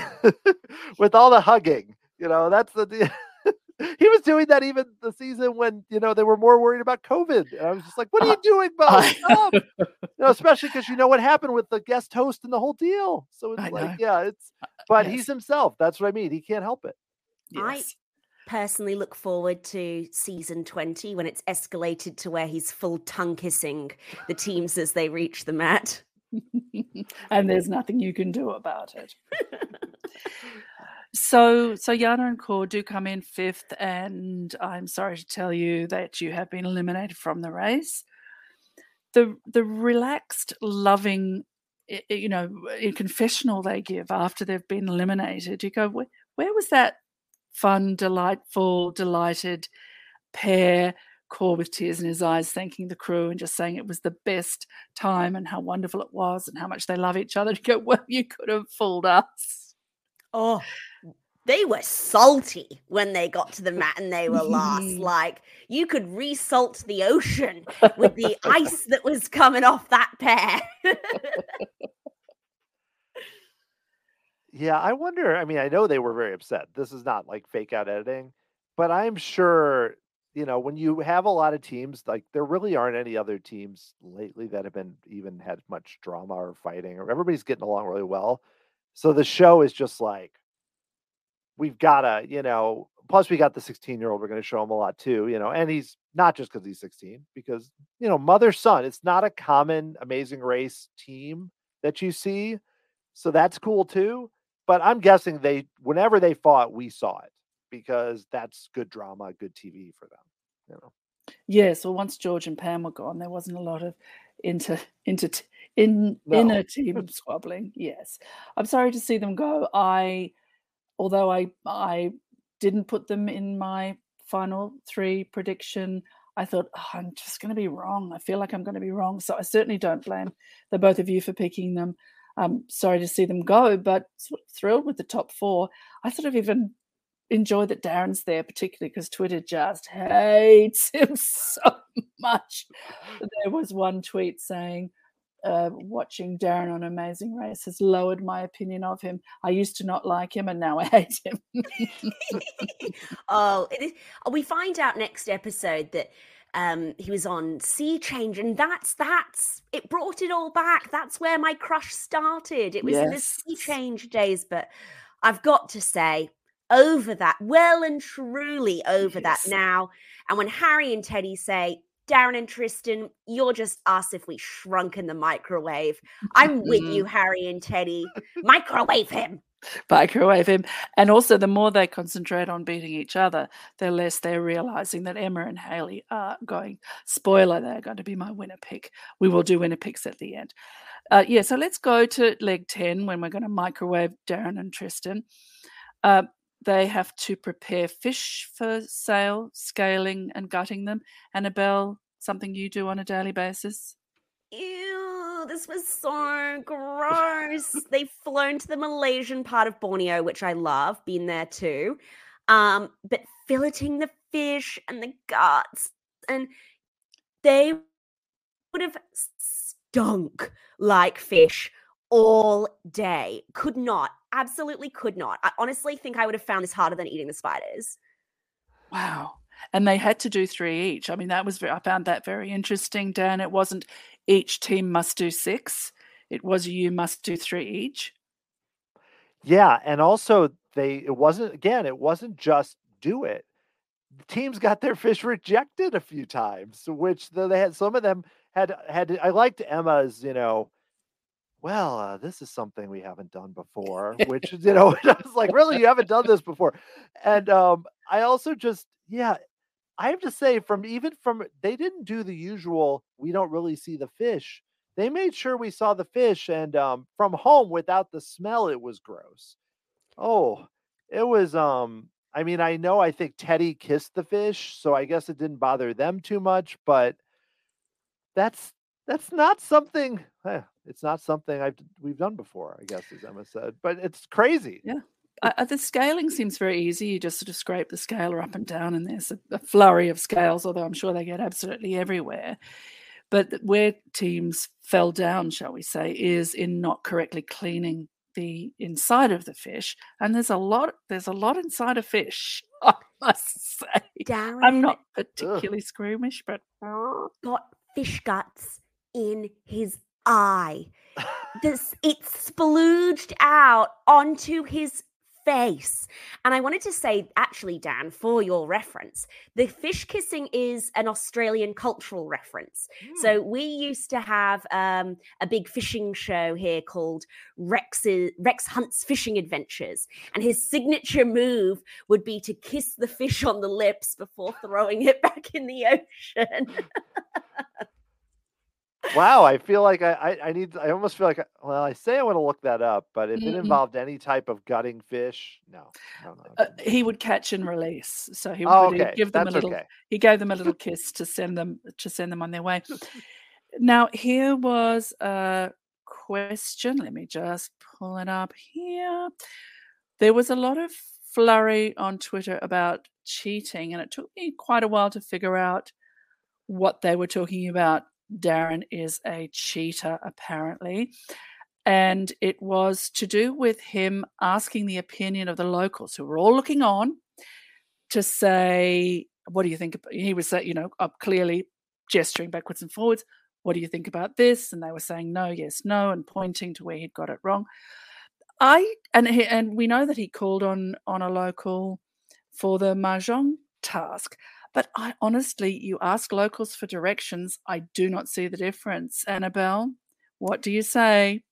with all the hugging you know that's the he was doing that even the season when you know they were more worried about covid and i was just like what are uh, you doing Beau? Stop! you know, especially because you know what happened with the guest host and the whole deal. So it's I like, know. yeah, it's uh, but yes. he's himself. That's what I mean. He can't help it. I Yes. Personally look forward to season 20 when it's escalated to where he's full tongue kissing the teams as they reach the mat. and there's nothing you can do about it. so, so Yana and Core do come in fifth, and I'm sorry to tell you that you have been eliminated from the race. The the relaxed, loving, you know, confessional they give after they've been eliminated, you go, where, where was that fun, delightful, delighted pair? Core with tears in his eyes, thanking the crew and just saying it was the best time and how wonderful it was and how much they love each other. You go, well, you could have fooled us. Oh, they were salty when they got to the mat and they were last. Like you could resalt the ocean with the ice that was coming off that pair. Yeah, I wonder. I mean, I know they were very upset. This is not like fake out editing, but I'm sure, you know, when you have a lot of teams, like there really aren't any other teams lately that have been even had much drama or fighting, or everybody's getting along really well. So the show is just like, we've got to, you know, plus we got the 16 year old, we're going to show him a lot too, you know, and he's not just because he's 16, because, you know, mother son, it's not a common amazing race team that you see. So that's cool too but I'm guessing they whenever they fought, we saw it because that's good drama, good TV for them. You know. Yes, well, once George and Pam were gone, there wasn't a lot of inter inter in No. inner team squabbling. Yes, I'm sorry to see them go. I, although I I didn't put them in my final three prediction. I thought "Oh, I'm just going to be wrong. I feel like I'm going to be wrong, so I certainly don't blame the both of you for picking them. I'm sorry to see them go, but sort of thrilled with the top four. I sort of even enjoy that Darren's there, particularly because Twitter just hates him so much. There was one tweet saying, uh, watching Darren on Amazing Race has lowered my opinion of him. I used to not like him and now I hate him. oh, oh, we find out next episode that um, he was on Sea Change, and that's that's it brought it all back. That's where my crush started. It was in the Sea Change days, but I've got to say, over that, well and truly over that now. And when Harry and Teddy say, Darren and Tristan, you're just us if we shrunk in the microwave. I'm with you, Harry and Teddy. Microwave him. Microwave him. And also, the more they concentrate on beating each other, the less they're realizing that Emma and Haley are going, spoiler, they're going to be my winner pick. We will do winner picks at the end. Uh, yeah, so let's go to leg 10 when we're going to microwave Darren and Tristan. Uh, they have to prepare fish for sale, scaling and gutting them. Annabel, something you do on a daily basis? Ew, this was so gross. They've flown to the Malaysian part of Borneo, which I love, been there too. Um, but filleting the fish and the guts, and they would have stunk like fish all day. Could not, absolutely could not. I honestly think I would have found this harder than eating the spiders. Wow. And they had to do three each. I mean, that was very, I found that very interesting, Dan. It wasn't each team must do six, it was you must do three each. Yeah. And also, they, it wasn't, again, it wasn't just do it. Teams got their fish rejected a few times, which they had some of them had had I liked Emma's, you know, well, uh, this is something we haven't done before, which you know, I was like, really, you haven't done this before, and um, I also just, yeah, I have to say, from even from they didn't do the usual. We don't really see the fish. They made sure we saw the fish, and um, from home without the smell, it was gross. Oh, it was. Um, I mean, I know. I think Teddy kissed the fish, so I guess it didn't bother them too much, but that's that's not something eh, it's not something I've we've done before, I guess, as Emma said. But it's crazy. Yeah. Uh, the scaling seems very easy. You just sort of scrape the scaler up and down, and there's a, a flurry of scales, although I'm sure they get absolutely everywhere. But where teams fell down, shall we say, is in not correctly cleaning the inside of the fish. And there's a lot, there's a lot inside a fish, I must say. Darren I'm not particularly ugh. squeamish, but got fish guts in his eye. this it splooged out onto his face. And I wanted to say, actually, Dan, for your reference, the fish kissing is an Australian cultural reference. Mm. So we used to have um, a big fishing show here called Rex's, Rex Hunt's Fishing Adventures. And his signature move would be to kiss the fish on the lips before throwing it back in the ocean. wow, I feel like I, I, I need. I almost feel like. Well, I say I want to look that up, but if it Mm-mm. involved any type of gutting fish, no, no, no. Uh, he would catch and release. So he would Oh, okay. give them a little. okay. He gave them a little kiss to send them to send them on their way. Now here was a question. Let me just pull it up here. There was a lot of flurry on Twitter about cheating, and it took me quite a while to figure out what they were talking about. Darren is a cheater, apparently. And it was to do with him asking the opinion of the locals who were all looking on to say, What do you think? He was, uh, you know, up clearly gesturing backwards and forwards. What do you think about this? And they were saying no, yes, no, and pointing to where he'd got it wrong. I and he, and we know that he called on on a local for the mahjong task. But I honestly, you ask locals for directions, I do not see the difference. Annabel, what do you say?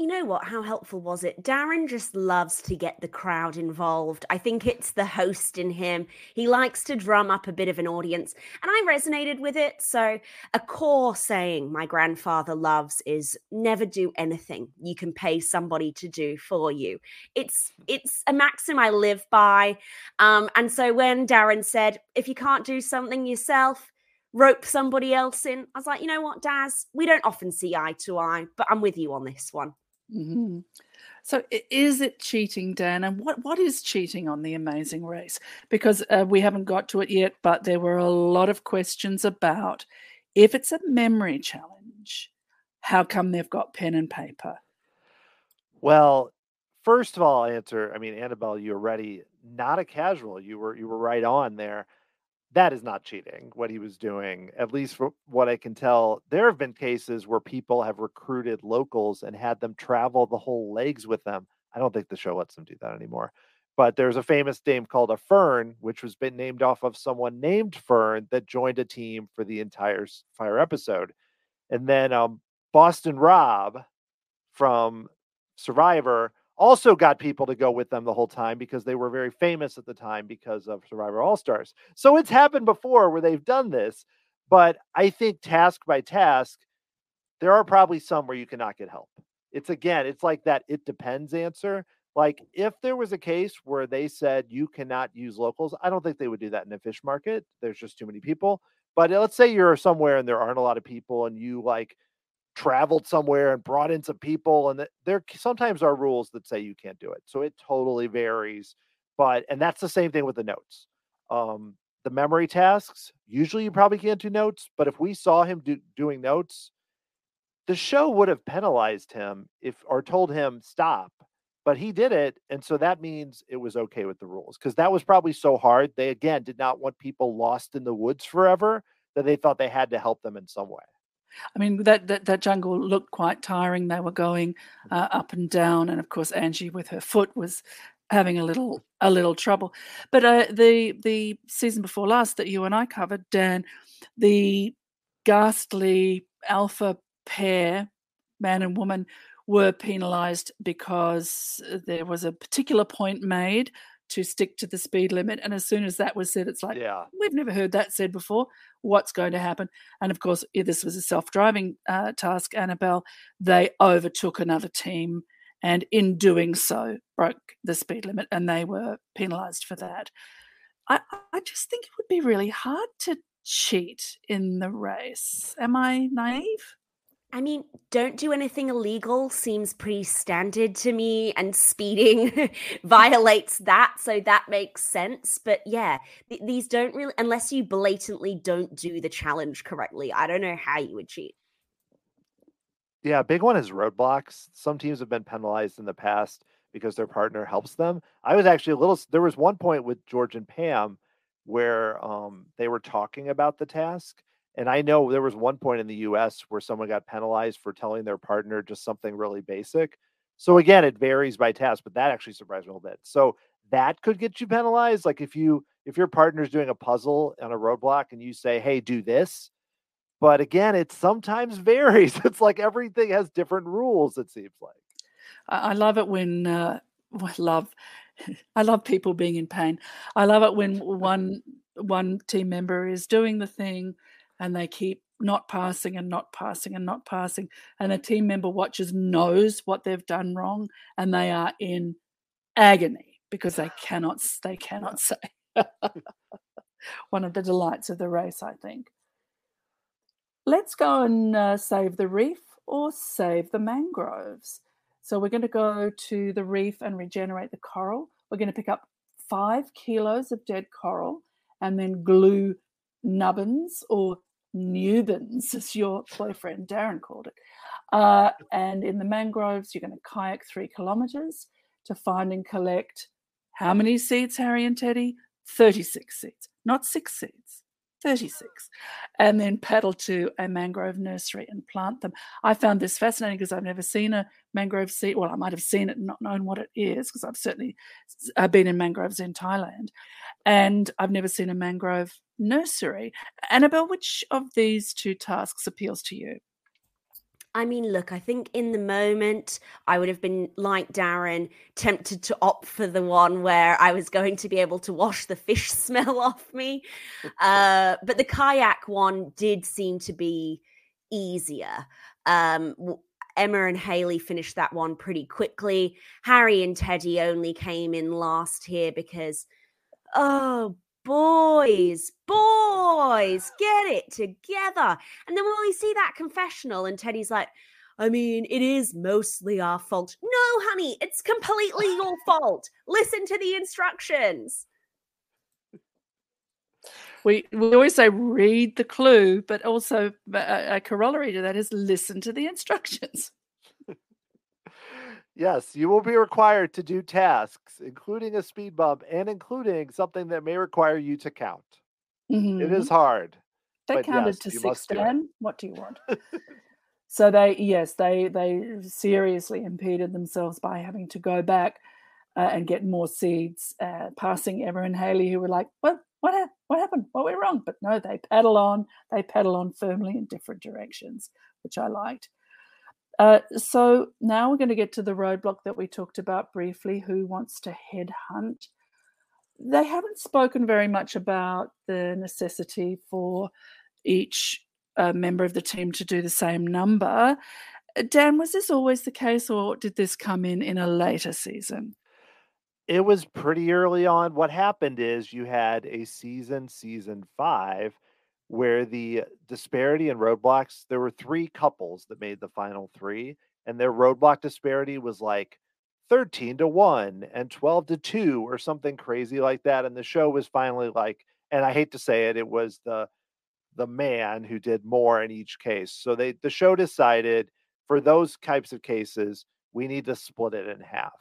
You know what? How helpful was it? Darren just loves to get the crowd involved. I think it's the host in him. He likes to drum up a bit of an audience, and I resonated with it. So, a core saying my grandfather loves is never do anything you can pay somebody to do for you. It's it's a maxim I live by. Um, and so when Darren said, if you can't do something yourself, rope somebody else in. I was like, you know what, Daz, we don't often see eye to eye, but I'm with you on this one. Mm-hmm. So, is it cheating, Dan? And what, what is cheating on the Amazing Race? Because uh, we haven't got to it yet, but there were a lot of questions about if it's a memory challenge, how come they've got pen and paper? Well, first of all, I'll answer. I mean, Annabel, you're ready. Not a casual. You were you were right on there. That is not cheating. What he was doing, at least from what I can tell, there have been cases where people have recruited locals and had them travel the whole legs with them. I don't think the show lets them do that anymore. But there's a famous dame called a Fern, which was been named off of someone named Fern that joined a team for the entire fire episode. And then um, Boston Rob from Survivor also got people to go with them the whole time because they were very famous at the time because of Survivor All Stars. So it's happened before where they've done this, but I think task by task, there are probably some where you cannot get help. It's again, it's like that it depends answer. Like if there was a case where they said you cannot use locals, I don't think they would do that in a fish market. There's just too many people. But let's say you're somewhere and there aren't a lot of people and you like traveled somewhere and brought in some people. And there sometimes are rules that say you can't do it. So it totally varies. But, and that's the same thing with the notes. Um, the memory tasks, usually you probably can't do notes. But if we saw him do, doing notes, the show would have penalized him if or told him stop but he did it and so that means it was okay with the rules because that was probably so hard they again did not want people lost in the woods forever that they thought they had to help them in some way I mean that that, that jungle looked quite tiring. They were going uh, up and down, and of course Angie with her foot was having a little a little trouble. But uh, the the season before last that you and I covered, Dan, the ghastly alpha pair, man and woman, were penalised because there was a particular point made to stick to the speed limit, and as soon as that was said, it's like yeah we've never heard that said before. What's going to happen? And of course, this was a self-driving uh, task, Annabel. They overtook another team, and in doing so, broke the speed limit, and they were penalised for that. I, I just think it would be really hard to cheat in the race. Am I naive? I mean, don't do anything illegal seems pretty standard to me, and speeding violates that, so that makes sense. But yeah, th- these don't really, unless you blatantly don't do the challenge correctly, I don't know how you would cheat. Yeah, big one is roadblocks. Some teams have been penalized in the past because their partner helps them. I was actually a little there was one point with George and Pam where um they were talking about the task and I know there was one point in the US where someone got penalized for telling their partner just something really basic. So again, it varies by task, but that actually surprised me a little bit. So that could get you penalized like if you if your partner's doing a puzzle on a roadblock and you say, "Hey, do this." But again, it sometimes varies. It's like everything has different rules it seems like. I, I love it when uh, well, love. I love people being in pain. I love it when one one team member is doing the thing and they keep not passing and not passing and not passing, and a team member watches knows what they've done wrong, and they are in agony because they cannot they cannot say. One of the delights of the race, I think. Let's go and uh, save the reef or save the mangroves. So we're going to go to the reef and regenerate the coral. We're going to pick up five kilos of dead coral and then glue nubbins or nubins, as your boyfriend Darren called it. Uh, and in the mangroves, you're going to kayak three kilometers to find and collect how many seeds, Harry and Teddy? 36 seeds, not six seeds. 36 and then paddle to a mangrove nursery and plant them. I found this fascinating because I've never seen a mangrove seed. Well, I might have seen it and not known what it is because I've certainly s- uh, been in mangroves in Thailand. And I've never seen a mangrove nursery. Annabel, which of these two tasks appeals to you? I mean, look, I think in the moment I would have been like Darren, tempted to opt for the one where I was going to be able to wash the fish smell off me. Uh, but the kayak one did seem to be easier. Um, Emma and Haley finished that one pretty quickly. Harry and Teddy only came in last here because, oh, boys, boys, get it together. And then when we see that confessional, and Teddy's like, I mean, it is mostly our fault. No, honey, it's completely your fault. Listen to the instructions. We, we always say read the clue, but also uh, a, a corollary to that is listen to the instructions. Yes, you will be required to do tasks, including a speed bump and including something that may require you to count. It Mhm. is hard. They counted yes, to six, it. Dan. What do you want? so they, yes, they they seriously impeded themselves by having to go back uh, and get more seeds, uh, passing Emma and Haley, who were like, "What? What? hap- What happened? What went wrong?" But no, they paddle on. They paddle on firmly in different directions, which I liked. Uh, so now we're going to get to the roadblock that we talked about briefly. Who wants to headhunt? They haven't spoken very much about the necessity for each uh, member of the team to do the same number. Uh, Dan, was this always the case, or did this come in in a later season? It was pretty early on. What happened is you had a season, season five, where the disparity in roadblocks, there were three couples that made the final three, and their roadblock disparity was like 13 to 1 and 12 to 2 or something crazy like that. And the show was finally like, and I hate to say it, it was the the man who did more in each case. So they the show decided for those types of cases, we need to split it in half.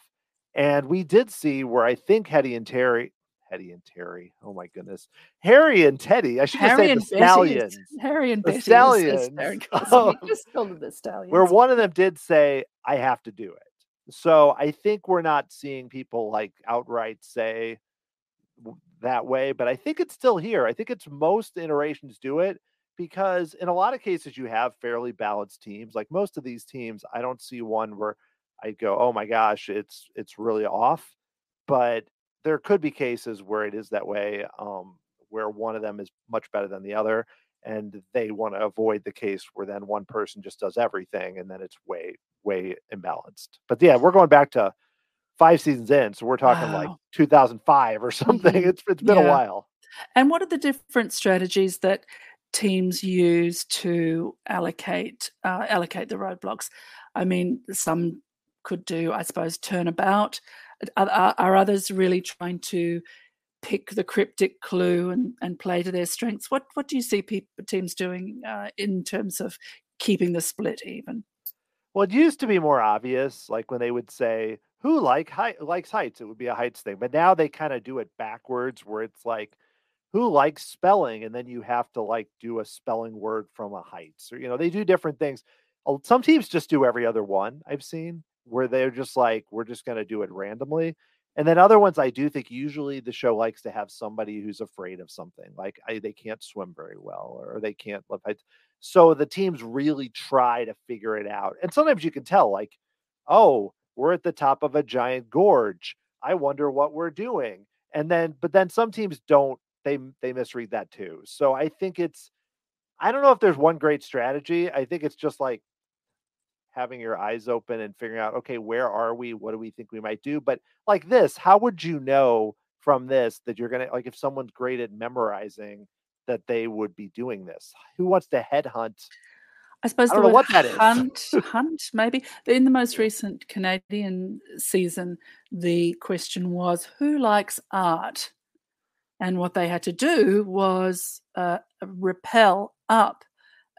And we did see where I think Hetty and Terry, Hetty and Terry, oh my goodness, Harry and Teddy, I should Harry say and the stallions. Betty, Harry and The Betty. as- as stallions. Darren calls them. Oh. He just called them the stallions. where one of them did say, I have to do it. So I think we're not seeing people like outright say that way, but I think it's still here. I think it's most iterations do it because in a lot of cases you have fairly balanced teams. Like most of these teams, I don't see one where I go, "Oh my gosh, it's it's really off." But there could be cases where it is that way, um, where one of them is much better than the other, and they want to avoid the case where then one person just does everything, and then it's way way imbalanced. But yeah, we're going back to five seasons in, so we're talking like 2005 or something. Mhm. It's it's been a while. And what are the different strategies that teams use to allocate uh, allocate the roadblocks? I mean, some could do, I suppose, turnabout. Are, are, others really trying to pick the cryptic clue and, and play to their strengths? What what do you see people teams doing uh, in terms of keeping the split even? Well, it used to be more obvious, like when they would say, "Who like likes heights?" It would be a heights thing. But now they kind of do it backwards, where it's like, "Who likes spelling?" and then you have to like do a spelling word from a heights, or you know, they do different things. Some teams just do every other one. I've seen where they're just like, "We're just going to do it randomly." And then other ones, I do think usually the show likes to have somebody who's afraid of something, like I, they can't swim very well, or they can't lift heights. So the teams really try to figure it out. And sometimes you can tell, like, oh, we're at the top of a giant gorge. I wonder what we're doing. And then, but then some teams don't, they they misread that too. So I think it's I don't know if there's one great strategy. I think it's just like having your eyes open and figuring out, okay, where are we? What do we think we might do? But like this, how would you know from this that you're gonna like if someone's great at memorizing that they would be doing this? Who wants to headhunt? I suppose I the don't know word what that is. hunt, hunt, maybe. In the most recent Canadian season, the question was who likes art? And what they had to do was uh, repel up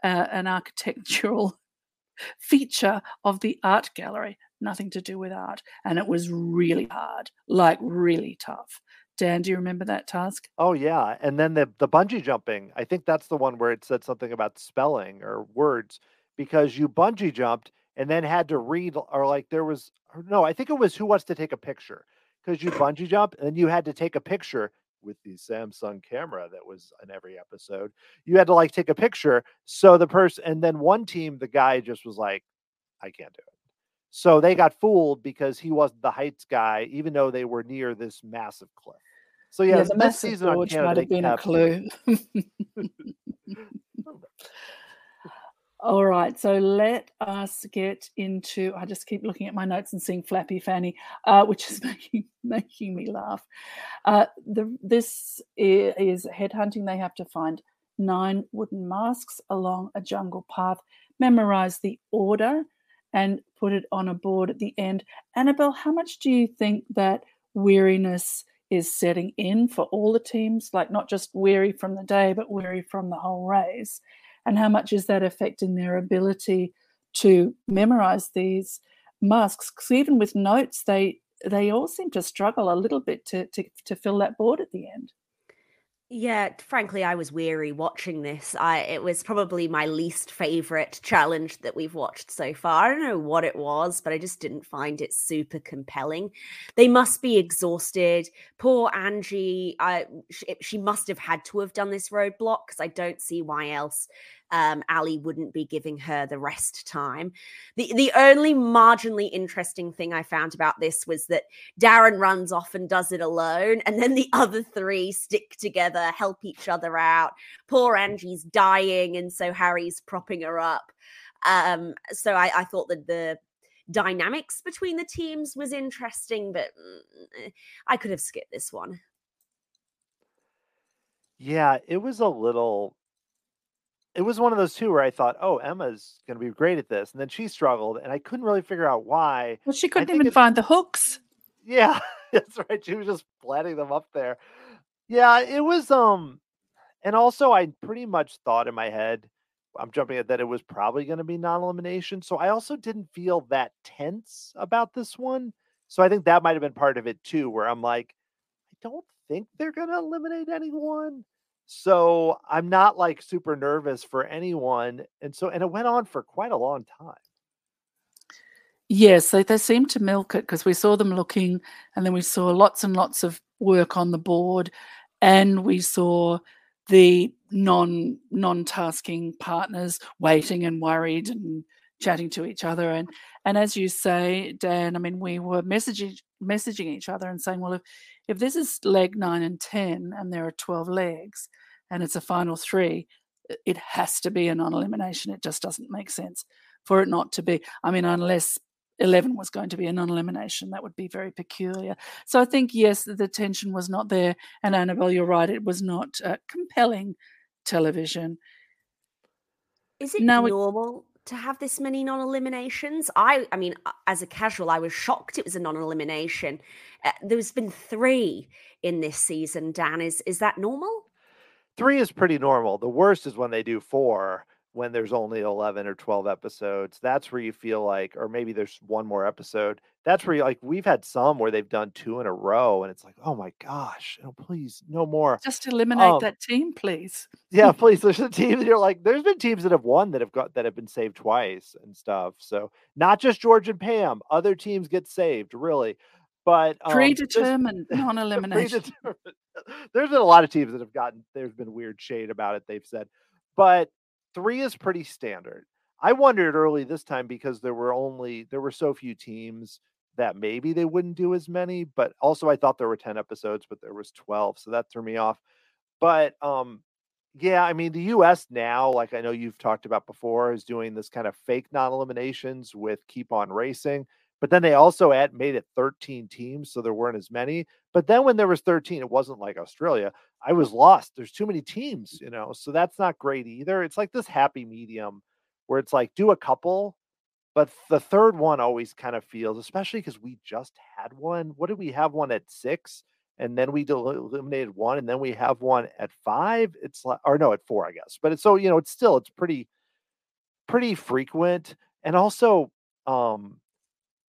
uh, an architectural feature of the art gallery, nothing to do with art. And it was really hard, like really tough. Dan, do you remember that task? Oh yeah, and then the the bungee jumping. I think that's the one where it said something about spelling or words because you bungee jumped and then had to read or like there was no, I think it was who wants to take a picture because you bungee jump and then you had to take a picture with the Samsung camera that was in every episode. You had to like take a picture so the person and then one team the guy just was like I can't do it. So they got fooled because he wasn't the heights guy even though they were near this massive cliff. So yeah, the this season on Canada, might have been a clue. All right, so let us get into. I just keep looking at my notes and seeing Flappy Fanny, uh, which is making making me laugh. Uh, the this is headhunting. They have to find nine wooden masks along a jungle path, memorize the order, and put it on a board at the end. Annabel, how much do you think that weariness is setting in for all the teams? Like not just weary from the day, but weary from the whole race and how much is that affecting their ability to memorize these masks? Because even with notes they they all seem to struggle a little bit to to, to fill that board at the end Yeah, frankly, I was weary watching this. I it was probably my least favorite challenge that we've watched so far. I don't know what it was, but I just didn't find it super compelling. They must be exhausted. Poor Angie, I she, she must have had to have done this roadblock because I don't see why else um, Ali wouldn't be giving her the rest time. The the only marginally interesting thing I found about this was that Darren runs off and does it alone, and then the other three stick together, help each other out. Poor Angie's dying, and so Harry's propping her up. Um, so I, I thought that the dynamics between the teams was interesting, but mm, I could have skipped this one. Yeah, it was a little it was one of those two where I thought, oh, Emma's going to be great at this, and then she struggled, and I couldn't really figure out why. Well, she couldn't even it- find the hooks. Yeah, that's right. She was just planting them up there. Yeah, it was. Um, and also I pretty much thought in my head, I'm jumping at that it was probably going to be non-elimination. So I also didn't feel that tense about this one. So I think that might have been part of it too, where I'm like, I don't think they're going to eliminate anyone. So I'm not like super nervous for anyone. And so, and it went on for quite a long time. Yes, they, they seemed to milk it because we saw them looking, and then we saw lots and lots of work on the board, and we saw the non non tasking partners waiting and worried and chatting to each other and and as you say dan i mean we were messaging messaging each other and saying well if if this is leg 9 and 10 and there are 12 legs and it's a final 3 it has to be a non-elimination it just doesn't make sense for it not to be. I mean unless 11 was going to be a non-elimination that would be very peculiar. So i think yes the tension was not there and annabel you're right it was not uh, compelling television. Is it Now normal to have this many non-eliminations? I, I mean, uh, as a casual, I was shocked it was a non-elimination. Uh, there's been three in this season. Dan, is is that normal? Three is pretty normal. The worst is when they do four, when there's only 11 or 12 episodes. That's where you feel like, or maybe there's one more episode. That's where you like, we've had some where they've done two in a row, and it's like, oh my gosh, no, please, no more. just eliminate Um, that team please Yeah, please. There's a team that you're like, there's been teams that have won that have got that have been saved twice and stuff. So not just George and Pam, other teams get saved, really. But um, predetermined non-elimination predetermined. There's been a lot of teams that have gotten there's been weird shade about it, they've said. But three is pretty standard. I wondered early this time because there were only there were so few teams that maybe they wouldn't do as many, but also I thought there were 10 episodes, but there was 12, so that threw me off. But um yeah, I mean the US now, like I know you've talked about before, is doing this kind of fake non-eliminations with keep on racing. But then they also add, made it 13 teams, so there weren't as many. But then when there was 13, it wasn't like Australia. I was lost. There's too many teams, you know. So that's not great either. It's like this happy medium where it's like do a couple, but the third one always kind of feels, especially because we just had one. What did we have one at six? And then we del- eliminated one, and then we have one at five. It's like, or no, at four, I guess. But it's so you know, it's still it's pretty, pretty frequent, and also, um,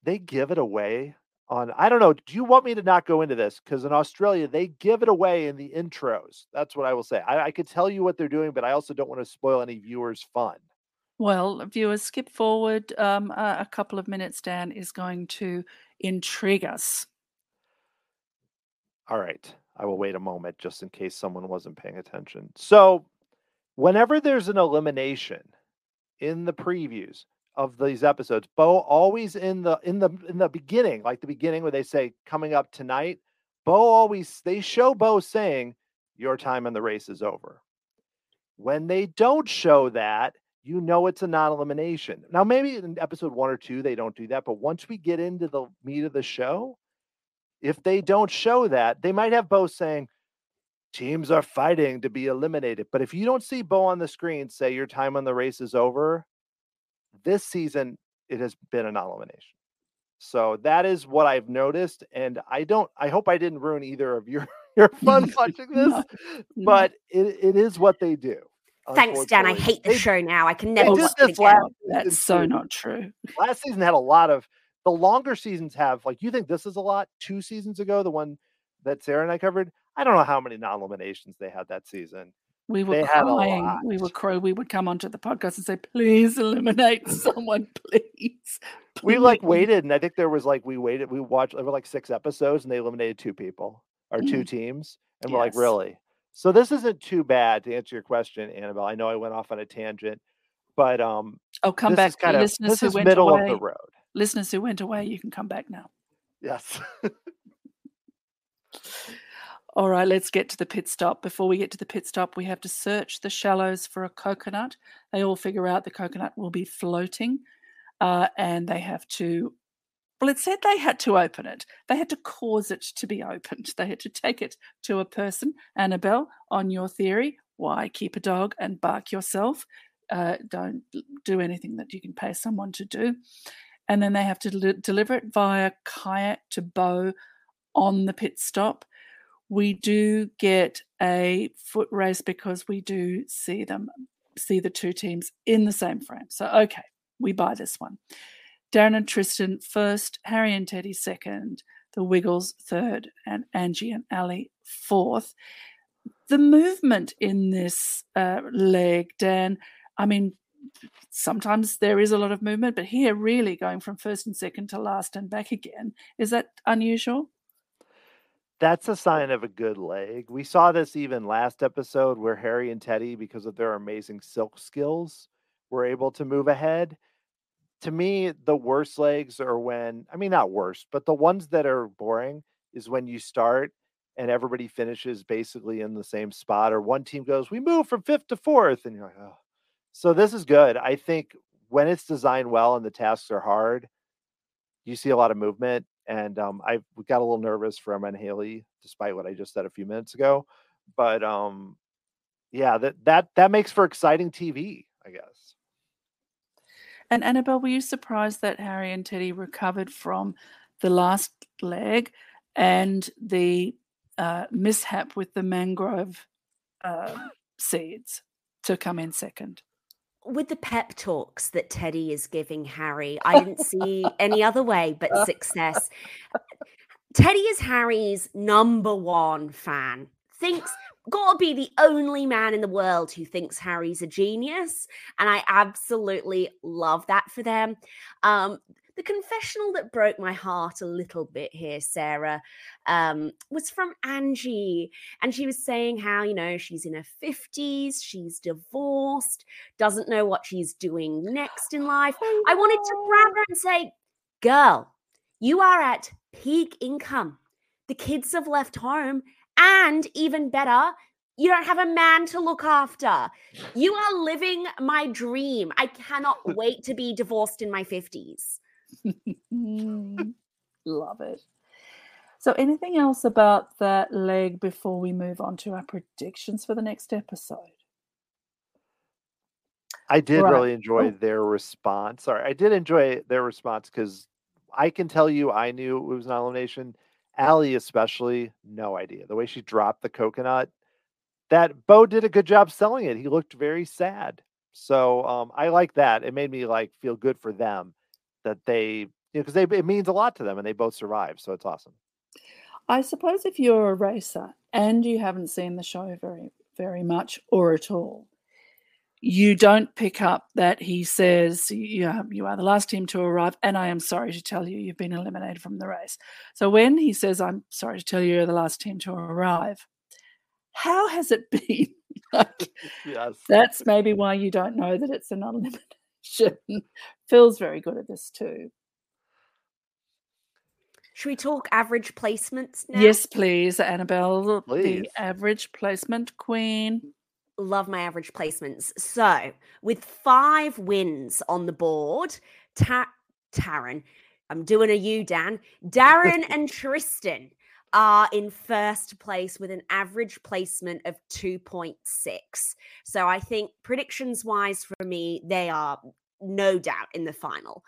they give it away on I don't know. Do you want me to not go into this? Because in Australia, they give it away in the intros. That's what I will say. I, I could tell you what they're doing, but I also don't want to spoil any viewers' fun. Well, viewers, skip forward um, a, a couple of minutes. Dan is going to intrigue us. All right. I will wait a moment just in case someone wasn't paying attention. So, whenever there's an elimination in the previews of these episodes, Beau always in the in the in the beginning, like the beginning where they say coming up tonight, Beau always they show Beau saying your time in the race is over. When they don't show that, you know it's a non-elimination. Now maybe in episode 1 or 2 they don't do that, but once we get into the meat of the show, if they don't show that, they might have Beau saying, teams are fighting to be eliminated. But if you don't see Beau on the screen say your time on the race is over, this season it has been a non-elimination. So that is what I've noticed. And I don't I hope I didn't ruin either of your, your fun watching this, No, no. but it, it is what they do. Thanks, Dan. I hate the They- show now. I can never watch it this again. last That's so too. not true. last season had a lot of the longer seasons have like you think this is a lot two seasons ago the one that sarah and i covered i don't know how many non-eliminations they had that season We were They crying. We were crow. We would come onto the podcast and say, "Please eliminate someone, please." we like waited and i think there was like we waited we watched there were like six episodes and they eliminated two people or two Mhm. teams and we're like really so this isn't too bad to answer your question annabel i know i went off on a tangent but um Oh, come back, kind of listeners this who is went middle away. of the road Listeners who went away, you can come back now. yes All right, let's get to the pit stop. Before we get to the pit stop, we have to search the shallows for a coconut. They all figure out the coconut will be floating, uh, and they have to. Well, it said they had to open it. They had to cause it to be opened. They had to take it to a person. Annabel, on your theory, why keep a dog and bark yourself? Uh, don't do anything that you can pay someone to do. And then they have to del- deliver it via kayak to Beau on the pit stop. We do get a foot race because we do see them, see the two teams in the same frame. So, okay, we buy this one. Darren and Tristan first, Harry and Teddy second, the Wiggles third, and Angie and Ali fourth. The movement in this uh, leg, Dan, I mean, sometimes there is a lot of movement, but here, really going from first and second to last and back again, is that unusual? That's a sign of a good leg. We saw this even last episode where Harry and Teddy, because of their amazing silk skills, were able to move ahead to me, the worst legs are when, I mean, not worst, but the ones that are boring is when you start and everybody finishes basically in the same spot, or one team goes, we move from fifth to fourth. And you're like, oh. So this is good. I think when it's designed well and the tasks are hard, you see a lot of movement. And um, I got a little nervous for Emma and Haley, despite what I just said a few minutes ago. But um, yeah, that that that makes for exciting TV, I guess. And Annabel, were you surprised that Harry and Teddy recovered from the last leg and the uh, mishap with the mangrove uh, seeds to come in second? With the pep talks that Teddy is giving Harry, I didn't see any other way but success. Teddy is Harry's number one fan. Thinks got to be the only man in the world who thinks Harry's a genius. And I absolutely love that for them. Um, the confessional that broke my heart a little bit here, Sarah, um, was from Angie. And she was saying how, you know, she's in her 50s, she's divorced, doesn't know what she's doing next in life. Oh, I wanted to grab her and say, girl, you are at peak income. The kids have left home and even better, you don't have a man to look after. You are living my dream. I cannot wait to be divorced in my 50s. Love it. So, anything else about that leg before we move on to our predictions for the next episode? I did right. really enjoy oh. their response. Sorry, I did enjoy their response because I can tell you I knew it was an elimination. Ali, especially, no idea. The way she dropped the coconut, that Beau did a good job selling it. He looked very sad. So um, I like that. It made me like feel good for them that they, you know, because they it means a lot to them and they both survive So it's awesome. I suppose if you're a racer and you haven't seen the show very very much or at all, you don't pick up that he says you are, you are the last team to arrive and i am sorry to tell you you've been eliminated from the race so when he says i'm sorry to tell you you're the last team to arrive how has it been like, yes. that's maybe why you don't know that it's an elimination phil's very good at this too should we talk average placements now? Yes, please, Annabel. Please. The average placement queen love my average placements. So, with five wins on the board, Ta- Taryn, I'm doing a you, Dan, Darren and Tristan are in first place with an average placement of 2.6. So, I think predictions wise for me, they are no doubt in the final.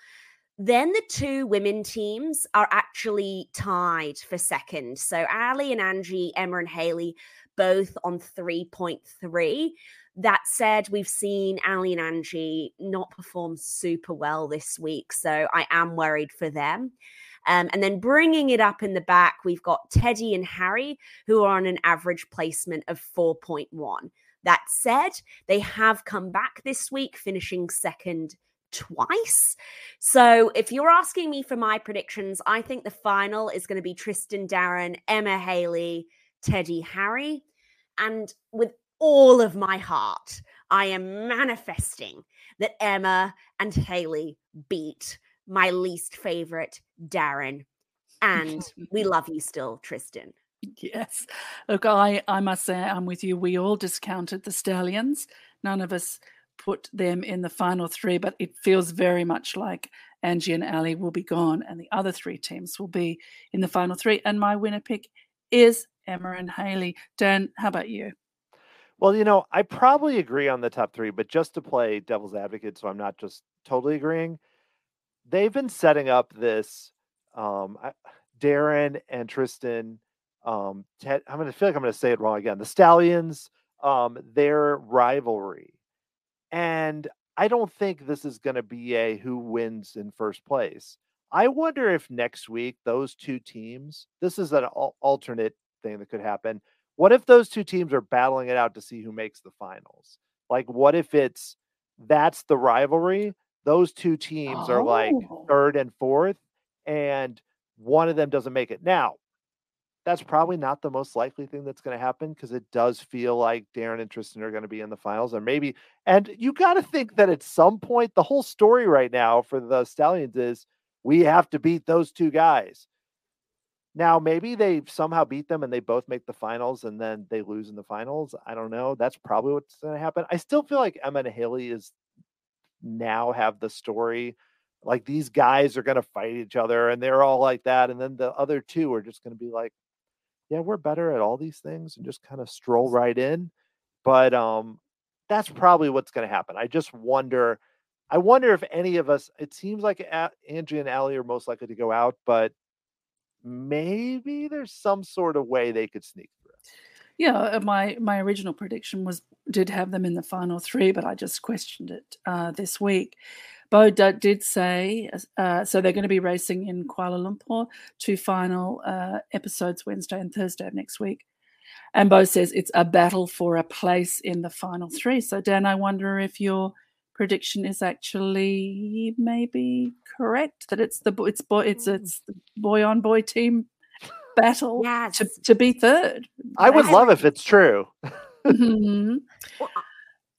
Then the two women teams are actually tied for second. So Ali and Angie, Emma and Haley both on 3.3. That said, we've seen Ali and Angie not perform super well this week. So I am worried for them. Um, and then bringing it up in the back, we've got Teddy and Harry, who are on an average placement of 4.1. That said, they have come back this week, finishing second twice. So if you're asking me for my predictions, I think the final is going to be Tristan Darren, Emma Haley, Teddy Harry. And with all of my heart, I am manifesting that Emma and Haley beat my least favorite, Darren. And we love you still, Tristan. Yes. Look, I, I must say I'm with you. We all discounted the Stallions. None of us put them in the final three, but it feels very much like Angie and Ali will be gone and the other three teams will be in the final three. And my winner pick is Emma and Haley. Dan, how about you? Well, you know, I probably agree on the top three, but just to play devil's advocate, so I'm not just totally agreeing, they've been setting up this um, Darren and Tristan. Um, Ted, I'm going to feel like I'm going to say it wrong again. The Stallions, um, their rivalry, and I don't think this is going to be a who wins in first place. I wonder if next week those two teams, this is an alternate thing that could happen. What if those two teams are battling it out to see who makes the finals? Like, what if it's that's the rivalry? Those two teams oh. are like oh. third and fourth, and one of them doesn't make it. Now, that's probably not the most likely thing that's going to happen because it does feel like Darren and Tristan are going to be in the finals, and maybe. And you got to think that at some point, the whole story right now for the Stallions is we have to beat those two guys. Now, maybe they somehow beat them and they both make the finals and then they lose in the finals. I don't know. That's probably what's going to happen. I still feel like Emma and Haley is now have the story like these guys are going to fight each other and they're all like that. And then the other two are just going to be like, yeah, we're better at all these things and just kind of stroll right in. But um, that's probably what's going to happen. I just wonder. I wonder if any of us. It seems like Angie and Ali are most likely to go out, but maybe there's some sort of way they could sneak. Yeah, uh, my my original prediction was did have them in the final three, but I just questioned it uh, this week. Beau did say uh, so they're going to be racing in Kuala Lumpur, two final uh, episodes Wednesday and Thursday of next week. And Beau says it's a battle for a place in the final three. So Dan, I wonder if you're prediction is actually maybe correct that it's the it's boy it's mm. it's the boy on boy team battle yes. to, to be third. I would love if it's true. mm-hmm. well,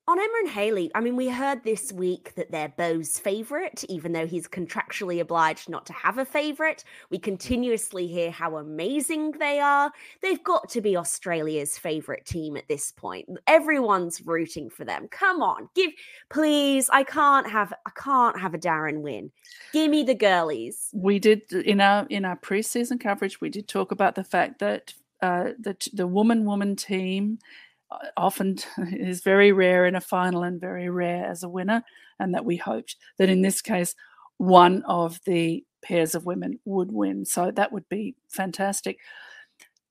on Emma and Haley, I mean, we heard this week that they're Beau's favorite, even though he's contractually obliged not to have a favorite. We continuously hear how amazing they are. They've got to be Australia's favorite team at this point. Everyone's rooting for them. Come on, give please. I can't have I can't have a Darren win. Give me the girlies. We did in our in our preseason coverage. We did talk about the fact that uh, the the woman woman team often is very rare in a final and very rare as a winner, and that we hoped that in this case, one of the pairs of women would win. So that would be fantastic.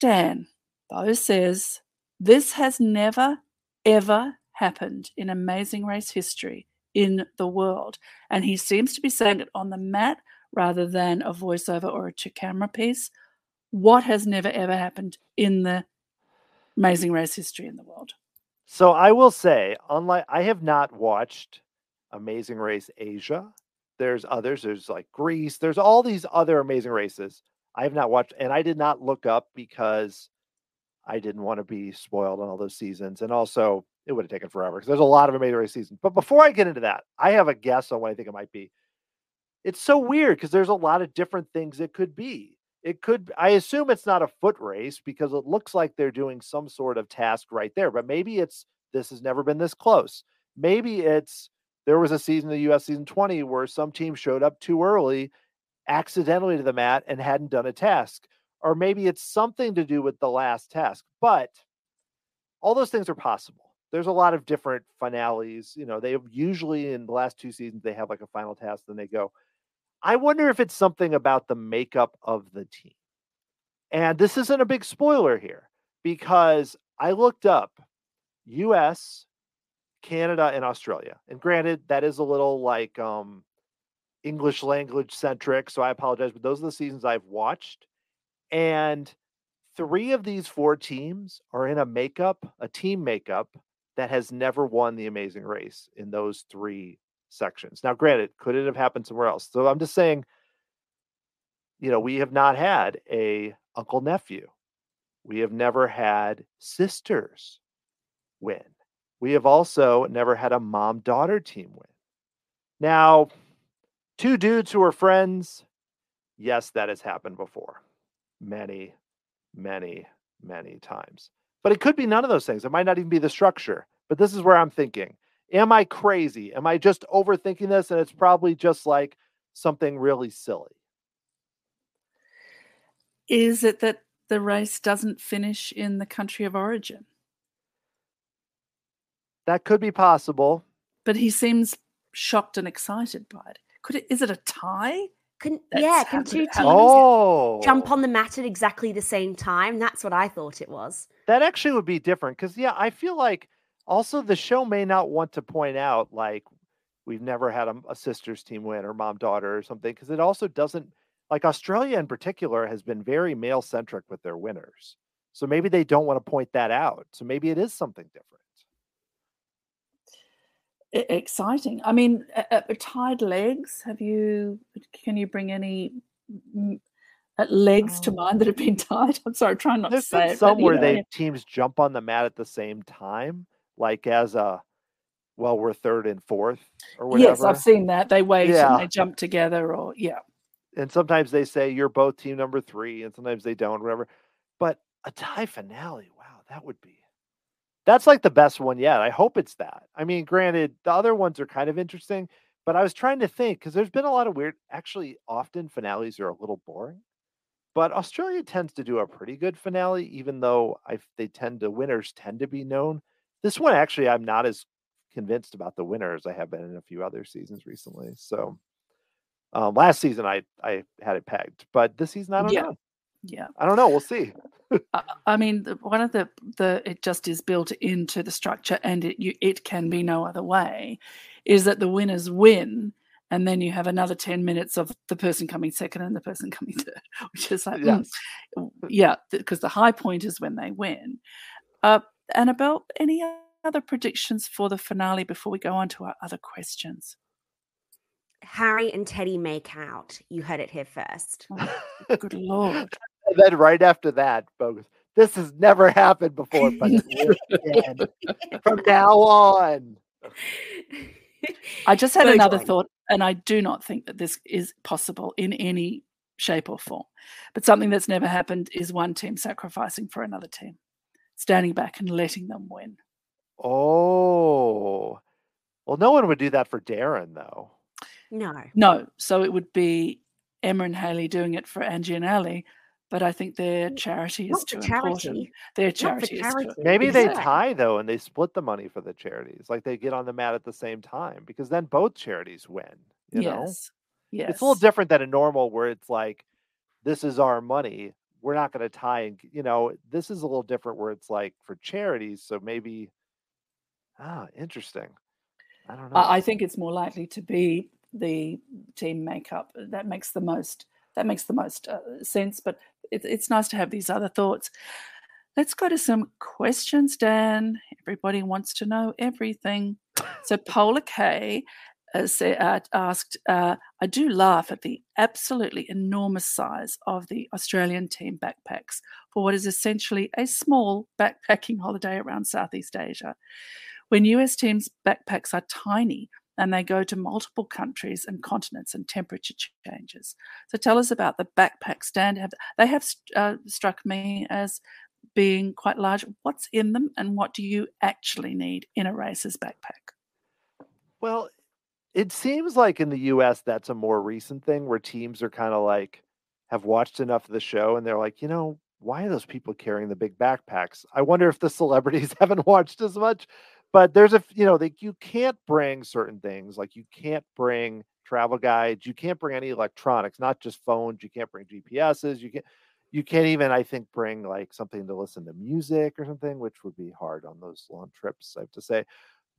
Dan, Beau says, this has never, ever happened in amazing race history in the world. And he seems to be saying it on the mat rather than a voiceover or a two camera piece. What has never, ever happened in the amazing race history in the world. So I will say, unlike I have not watched Amazing Race Asia. There's others. There's like Greece. There's all these other amazing races. I have not watched, and I did not look up because I didn't want to be spoiled on all those seasons, and also it would have taken forever because there's a lot of amazing race seasons. But before I get into that, I have a guess on what I think it might be. It's so weird because there's a lot of different things it could be it could i assume it's not a foot race because it looks like they're doing some sort of task right there but maybe it's this has never been this close. Maybe it's there was a season of the us season 20 where some team showed up too early accidentally to the mat and hadn't done a task or maybe it's something to do with the last task but all those things are possible. There's a lot of different finales you know they usually in the last two seasons they have like a final task then they go I wonder if it's something about the makeup of the team. And this isn't a big spoiler here because I looked up US, Canada, and Australia. And granted, that is a little like um, English language centric. So I apologize, but those are the seasons I've watched. And three of these four teams are in a makeup, a team makeup that has never won the amazing race in those three sections. Now, granted, could it have happened somewhere else? So I'm just saying, you know, we have not had a uncle nephew. We have never had sisters win. We have also never had a mom daughter team win. Now, two dudes who are friends, yes, that has happened before. Many, many, many times. But it could be none of those things. It might not even be the structure. But this is where I'm thinking Am I crazy? Am I just overthinking this? And it's probably just like something really silly. Is it that the race doesn't finish in the country of origin? That could be possible. But he seems shocked and excited by it. Could it? Is it a tie? Can That's yeah, can two teams. Oh, jump on the mat at exactly the same time? That's what I thought it was. That actually would be different because yeah, I feel like also the show may not want to point out like we've never had a, a sisters team win or mom daughter or something because it also doesn't like Australia in particular has been very male centric with their winners. So maybe they don't want to point that out. So maybe it is something different. Exciting. I mean, uh, uh, tied legs. Have you? Can you bring any uh, legs to mind that have been tied? I'm sorry, trying not There's to say been it. some but, where know, they yeah. teams jump on the mat at the same time, like as a well, we're third and fourth or whatever. Yes, I've seen that. They wait Yeah. and they jump together, or yeah. and sometimes they say you're both team number three, and sometimes they don't, whatever. But a tie finale, wow, that would be that's like the best one yet. I hope it's that. I mean, granted, the other ones are kind of interesting, but I was trying to think because there's been a lot of weird. Actually, often finales are a little boring, but Australia tends to do a pretty good finale, even though I they tend to winners tend to be known. This one actually, I'm not as convinced about the winner as I have been in a few other seasons recently. So um, last season I I had it pegged, but this season I don't Yeah. know. Yeah. I don't know. We'll see. I, I mean, one of the the it just is built into the structure, and it you, it can be no other way, is that the winners win, and then you have another ten minutes of the person coming second and the person coming third, which is like, mm, yeah, because the high point is when they win. Uh, Annabel, any other predictions for the finale before we go on to our other questions? Harry and Teddy make out. You heard it here first. Oh, good lord. And then right after that, Beau goes. This has never happened before, but it again. from now on. I just had Very another fine. thought, and I do not think that this is possible in any shape or form. But something that's never happened is one team sacrificing for another team, standing back and letting them win. Oh, well, no one would do that for Darren, though. No. No, so it would be Emma and Haley doing it for Angie and Ali, but I think their charity is Not too for charity. important. Their Not for charity is too charity. Maybe they Exactly. tie though, and they split the money for the charities. Like they get on the mat at the same time, because then both charities win. You know, yes. Yes. it's a little different than a normal where it's like, this is our money. We're not going to tie, and you know, this is a little different where it's like for charities. So maybe, ah, interesting. I don't know. I think it's more likely to be the team makeup that makes the most that makes the most uh, sense. But it, it's nice to have these other thoughts. Let's go to some questions, Dan. Everybody wants to know everything. So Polar K uh, say, uh, asked, uh, "I do laugh at the absolutely enormous size of the Australian team backpacks for what is essentially a small backpacking holiday around Southeast Asia." when US teams' backpacks are tiny and they go to multiple countries and continents and temperature changes. So tell us about the backpacks, Dan. Have, they have uh, struck me as being quite large. What's in them and what do you actually need in a racer's backpack? Well, it seems like in the US that's a more recent thing where teams are kind of like have watched enough of the show and they're like, you know, why are those people carrying the big backpacks? I wonder if the celebrities haven't watched as much. But there's a you know, like you can't bring certain things, like you can't bring travel guides, you can't bring any electronics, not just phones, you can't bring GPSs, you can't you can't even I think bring like something to listen to music or something, which would be hard on those long trips, I have to say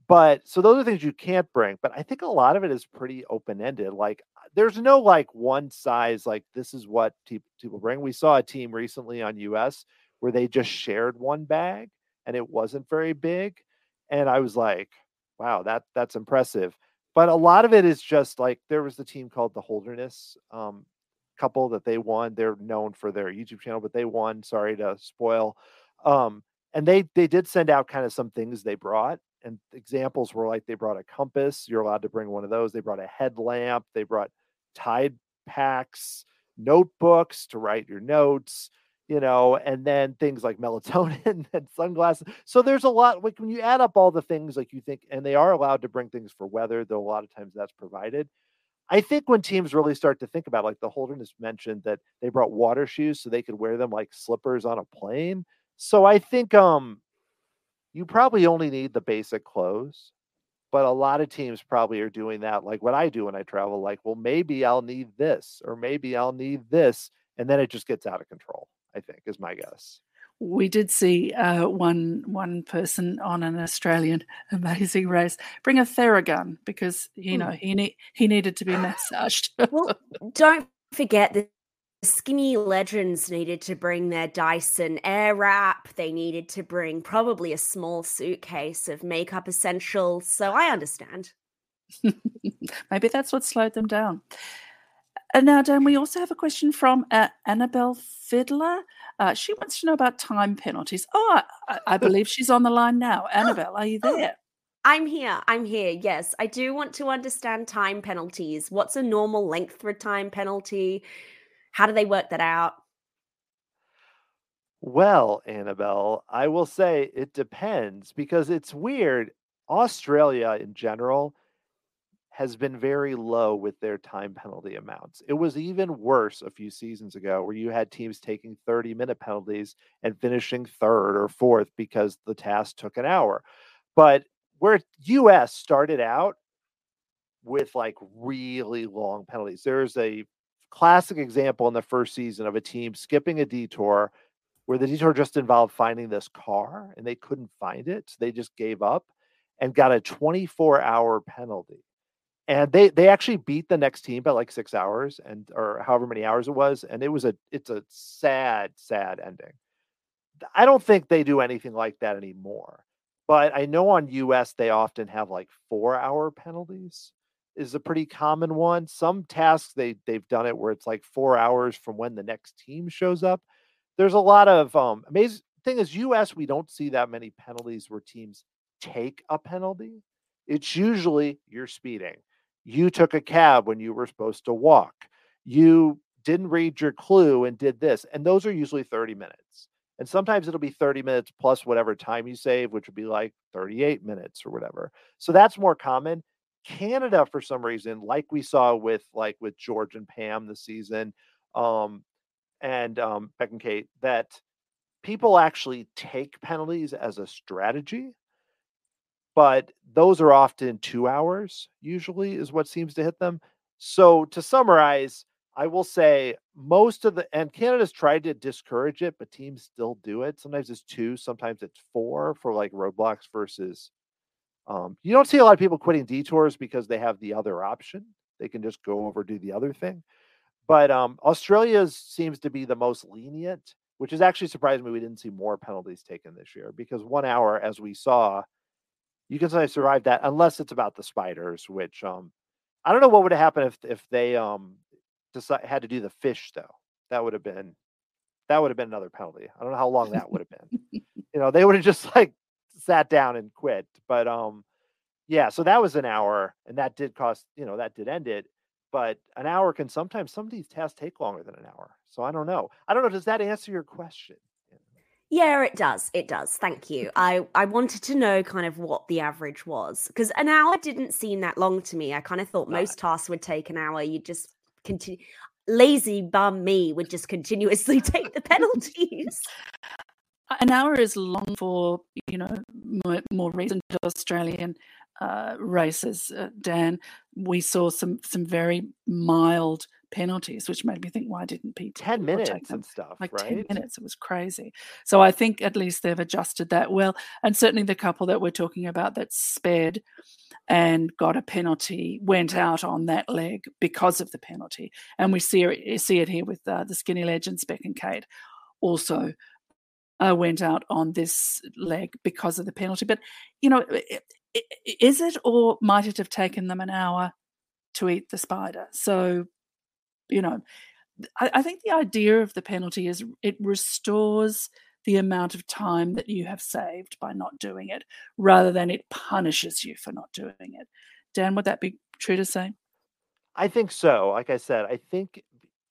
but so those are things you can't bring but i think a lot of it is pretty open-ended like uh, there's no like one size like this is what people bring. We saw a team recently on us where they just shared one bag and it wasn't very big and i was like wow that that's impressive. But a lot of it is just like there was the team called the holderness um, couple that they won. They're known for their youtube channel but they won sorry to spoil um, and they they did send out kind of some things they brought and examples were like they brought a compass you're allowed to bring one of those they brought a headlamp they brought tide packs notebooks to write your notes you know and then things like melatonin and sunglasses so there's a lot like when you add up all the things like you think and they are allowed to bring things for weather though a lot of times that's provided I think when teams really start to think about, like the Holderness mentioned, that they brought water shoes so they could wear them like slippers on a plane. So I think, um, you probably only need the basic clothes. But a lot of teams probably are doing that, like what I do when I travel. Like, well, maybe I'll need this, or maybe I'll need this, and then it just gets out of control. I think is my guess we did see uh, one one person on an Australian amazing race bring a Theragun because you know he ne- he needed to be massaged. well, don't forget the skinny legends needed to bring their Dyson Airwrap. They needed to bring probably a small suitcase of makeup essentials. So I understand. Maybe that's what slowed them down. And now, Dan, we also have a question from uh, Annabel Fidler. Uh, she wants to know about time penalties. Oh, I, I believe she's on the line now. Annabel, are you oh, there? I'm here. I'm here. Yes, I do want to understand time penalties. What's a normal length for a time penalty? How do they work that out? Well, Annabel, I will say it depends because it's weird. Australia in general has been very low with their time penalty amounts. It was even worse a few seasons ago where you had teams taking 30 minute penalties and finishing third or fourth because the task took an hour. But where US started out with like really long penalties. There's a classic example in the first season of a team skipping a detour where the detour just involved finding this car and they couldn't find it. So they just gave up and got a 24 hour penalty and they they actually beat the next team by like six hours and or however many hours it was and it was a it's a sad sad ending i don't think they do anything like that anymore but i know on us they often have like four hour penalties is a pretty common one some tasks they they've done it where it's like four hours from when the next team shows up there's a lot of um amazing thing is us we don't see that many penalties where teams take a penalty it's usually you're speeding you took a cab when you were supposed to walk. You didn't read your clue and did this. And those are usually 30 minutes. And sometimes it'll be 30 minutes plus whatever time you save, which would be like 38 minutes or whatever. So that's more common. Canada, for some reason, like we saw with like with George and Pam this season, um, and um, Beck and Kate, that people actually take penalties as a strategy but those are often two hours, usually, is what seems to hit them. So to summarize, I will say most of the and Canada's tried to discourage it, but teams still do it. Sometimes it's two, sometimes it's four for like roadblocks versus um, you don't see a lot of people quitting detours because they have the other option. They can just go over do the other thing. But um, Australia seems to be the most lenient, which is actually surprising me we didn't see more penalties taken this year because one hour, as we saw, you can sometimes survive that unless it's about the spiders, which um I don't know what would have happened if if they um decide, had to do the fish though. That would have been that would have been another penalty. I don't know how long that would have been. you know, they would have just like sat down and quit. But um yeah, so that was an hour and that did cost, you know, that did end it. But an hour can sometimes some of these tasks take longer than an hour. So I don't know. I don't know. Does that answer your question? Yeah, it does. It does. Thank you. I I wanted to know kind of what the average was because an hour didn't seem that long to me. I kind of thought most tasks would take an hour. You just continue. Lazy bum me would just continuously take the penalties. An hour is long for you know more, more recent Australian uh, races. Uh, Dan, we saw some some very mild penalties, which made me think, why didn't people 10 minutes take them? and stuff, like right? 10 minutes. It was crazy. So I think at least they've adjusted that well. And certainly the couple that we're talking about that sped and got a penalty went out on that leg because of the penalty. And we see it, see it here with uh, the skinny legends, Beck and Kate, also uh, went out on this leg because of the penalty. But, you know, is it or might it have taken them an hour to eat the spider? So you know, I, I think the idea of the penalty is it restores the amount of time that you have saved by not doing it rather than it punishes you for not doing it. Dan, would that be true to say? I think so. Like I said, I think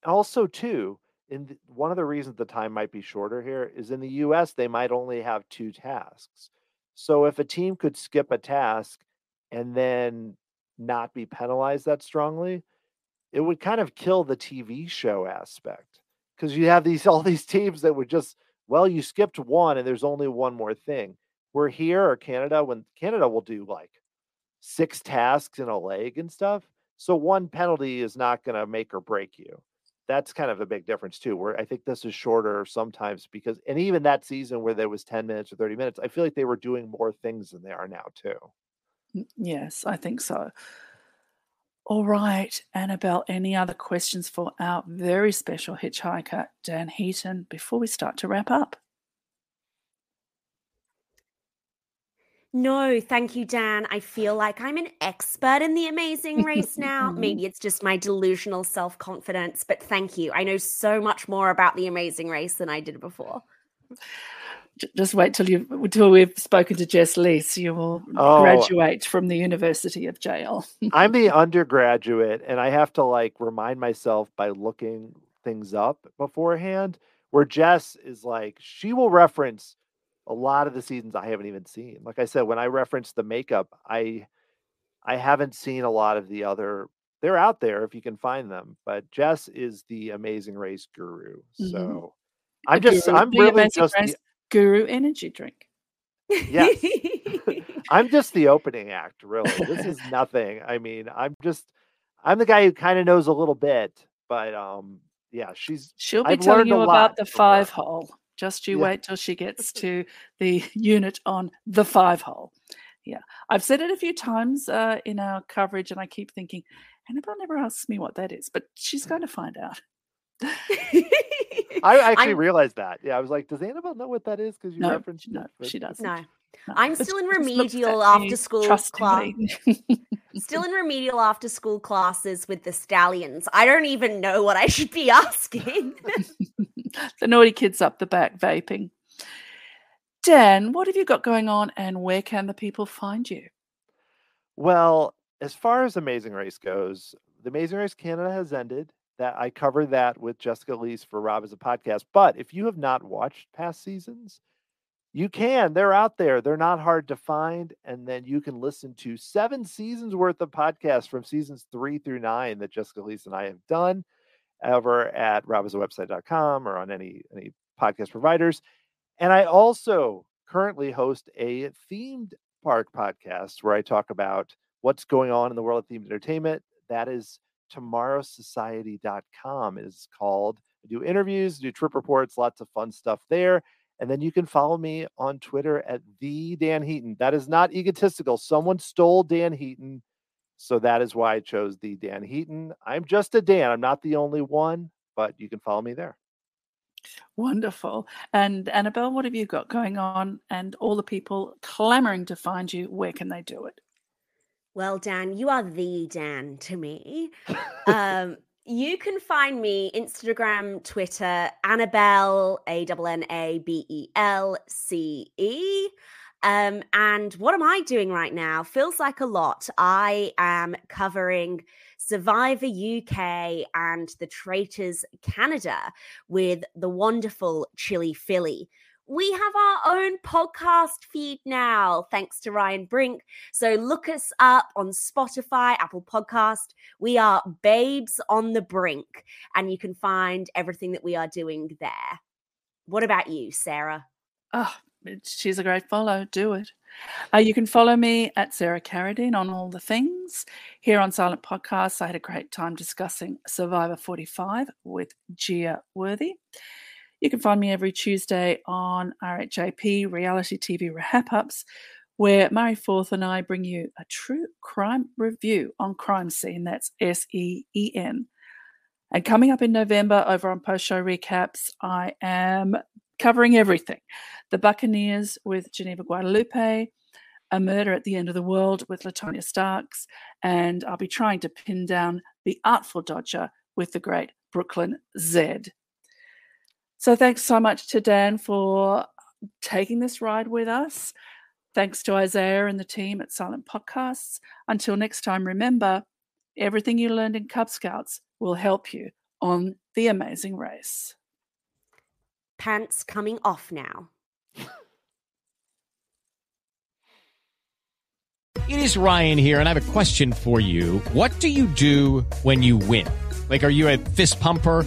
also too, in the, one of the reasons the time might be shorter here is in the US they might only have two tasks. So if a team could skip a task and then not be penalized that strongly, it would kind of kill the TV show aspect because you have these all these teams that would just well you skipped one and there's only one more thing We're here or Canada when Canada will do like six tasks in a leg and stuff. So one penalty is not going to make or break you. That's kind of a big difference too. Where I think this is shorter sometimes because, and even that season where there was 10 minutes or 30 minutes, I feel like they were doing more things than they are now too. Yes, I think so. All right, Annabel, any other questions for our very special hitchhiker, Dan Heaton, before we start to wrap up? No, thank you, Dan. I feel like I'm an expert in the amazing race now. Mm-hmm. Maybe it's just my delusional self confidence, but thank you. I know so much more about the amazing race than I did before. Just wait till you until we've spoken to Jess Lees. You will Oh. graduate from the University of Jail. I'm the undergraduate and I have to like remind myself by looking things up beforehand. Where Jess is like, she will reference a lot of the seasons I haven't even seen. Like I said, when I referenced the makeup, I I haven't seen a lot of the other. They're out there if you can find them, but Jess is the amazing race guru. Mhm. So I'm just Guru- I'm the really Amazing just Race the, Guru Energy Drink. Yes. I'm just the opening act, really. This is nothing. I mean, I'm just I'm the guy who kind of knows a little bit, but um yeah, she's She'll be I've telling you about the five hole. Just you Yeah. wait till she gets to the unit on the five hole. Yeah, I've said it a few times uh, in our coverage, and I keep thinking, Annabel never asks me what that is, but she's going to find out. I actually I'm- realized that. Yeah, I was like, does Annabel know what that is? Because you No, referenced no, it, she doesn't. no. No, I'm still in she just looks remedial after school trustingly. Still in remedial after school classes with the stallions. I don't even know what I should be asking. the naughty kids up the back vaping. Dan, what have you got going on, and where can the people find you? Well, as far as Amazing Race goes, the Amazing Race Canada has ended. That I covered that with Jessica Lees for Rob Has a Podcast. But if you have not watched past seasons, you can. They're out there. They're not hard to find. And then you can listen to seven seasons worth of podcasts from seasons three through nine that Jessica Lees and I have done over at robhasawebsite.com or on any any podcast providers. And I also currently host a themed park podcast where I talk about what's going on in the world of themed entertainment. That is tomorrowsociety.com is called. I do interviews, do trip reports, lots of fun stuff there. And then you can follow me on Twitter at the Dan Heaton. That is not egotistical. Someone stole Dan Heaton. So that is why I chose the Dan Heaton. I'm just a Dan. I'm not the only one, but you can follow me there. Wonderful. And Annabel, what have you got going on? And all the people clamoring to find you, where can they do it? Well, Dan, you are the Dan to me. um, you can find me Instagram, Twitter, Annabel, A N N A B E L C E. Um, and what am I doing right now? Feels like a lot. I am covering Survivor UK and The Traitors Canada with the wonderful Chili Philly. We have our own podcast feed now, thanks to Ryan Brink. So look us up on Spotify, Apple Podcast. We are Babes on the Brink, and you can find everything that we are doing there. What about you, Sarah? Oh, she's a great follow. Do it. Uh, you can follow me at Sarah Carradine on all the things. Here on Silent Podcasts, I had a great time discussing Survivor 45 with Gia Worthy. You can find me every Tuesday on RHAP Reality TV Wrap Ups, where Murray Forth and I bring you a true crime review on Crime Scene. That's S E E N. And coming up in November over on Post Show Recaps, I am covering everything The Buccaneers with Geneva Guadalupe, A Murder at the End of the World with Latonia Starks, and I'll be trying to pin down The Artful Dodger with the great Brooklyn Zed. So thanks so much to Dan for taking this ride with us. Thanks to Isaiah and the team at Silent Podcasts. Until next time, remember everything you learned in Cub Scouts will help you on the amazing race. Pants coming off now. It is Ryan here, and I have a question for you. What do you do when you win? Like, are you a fist pumper?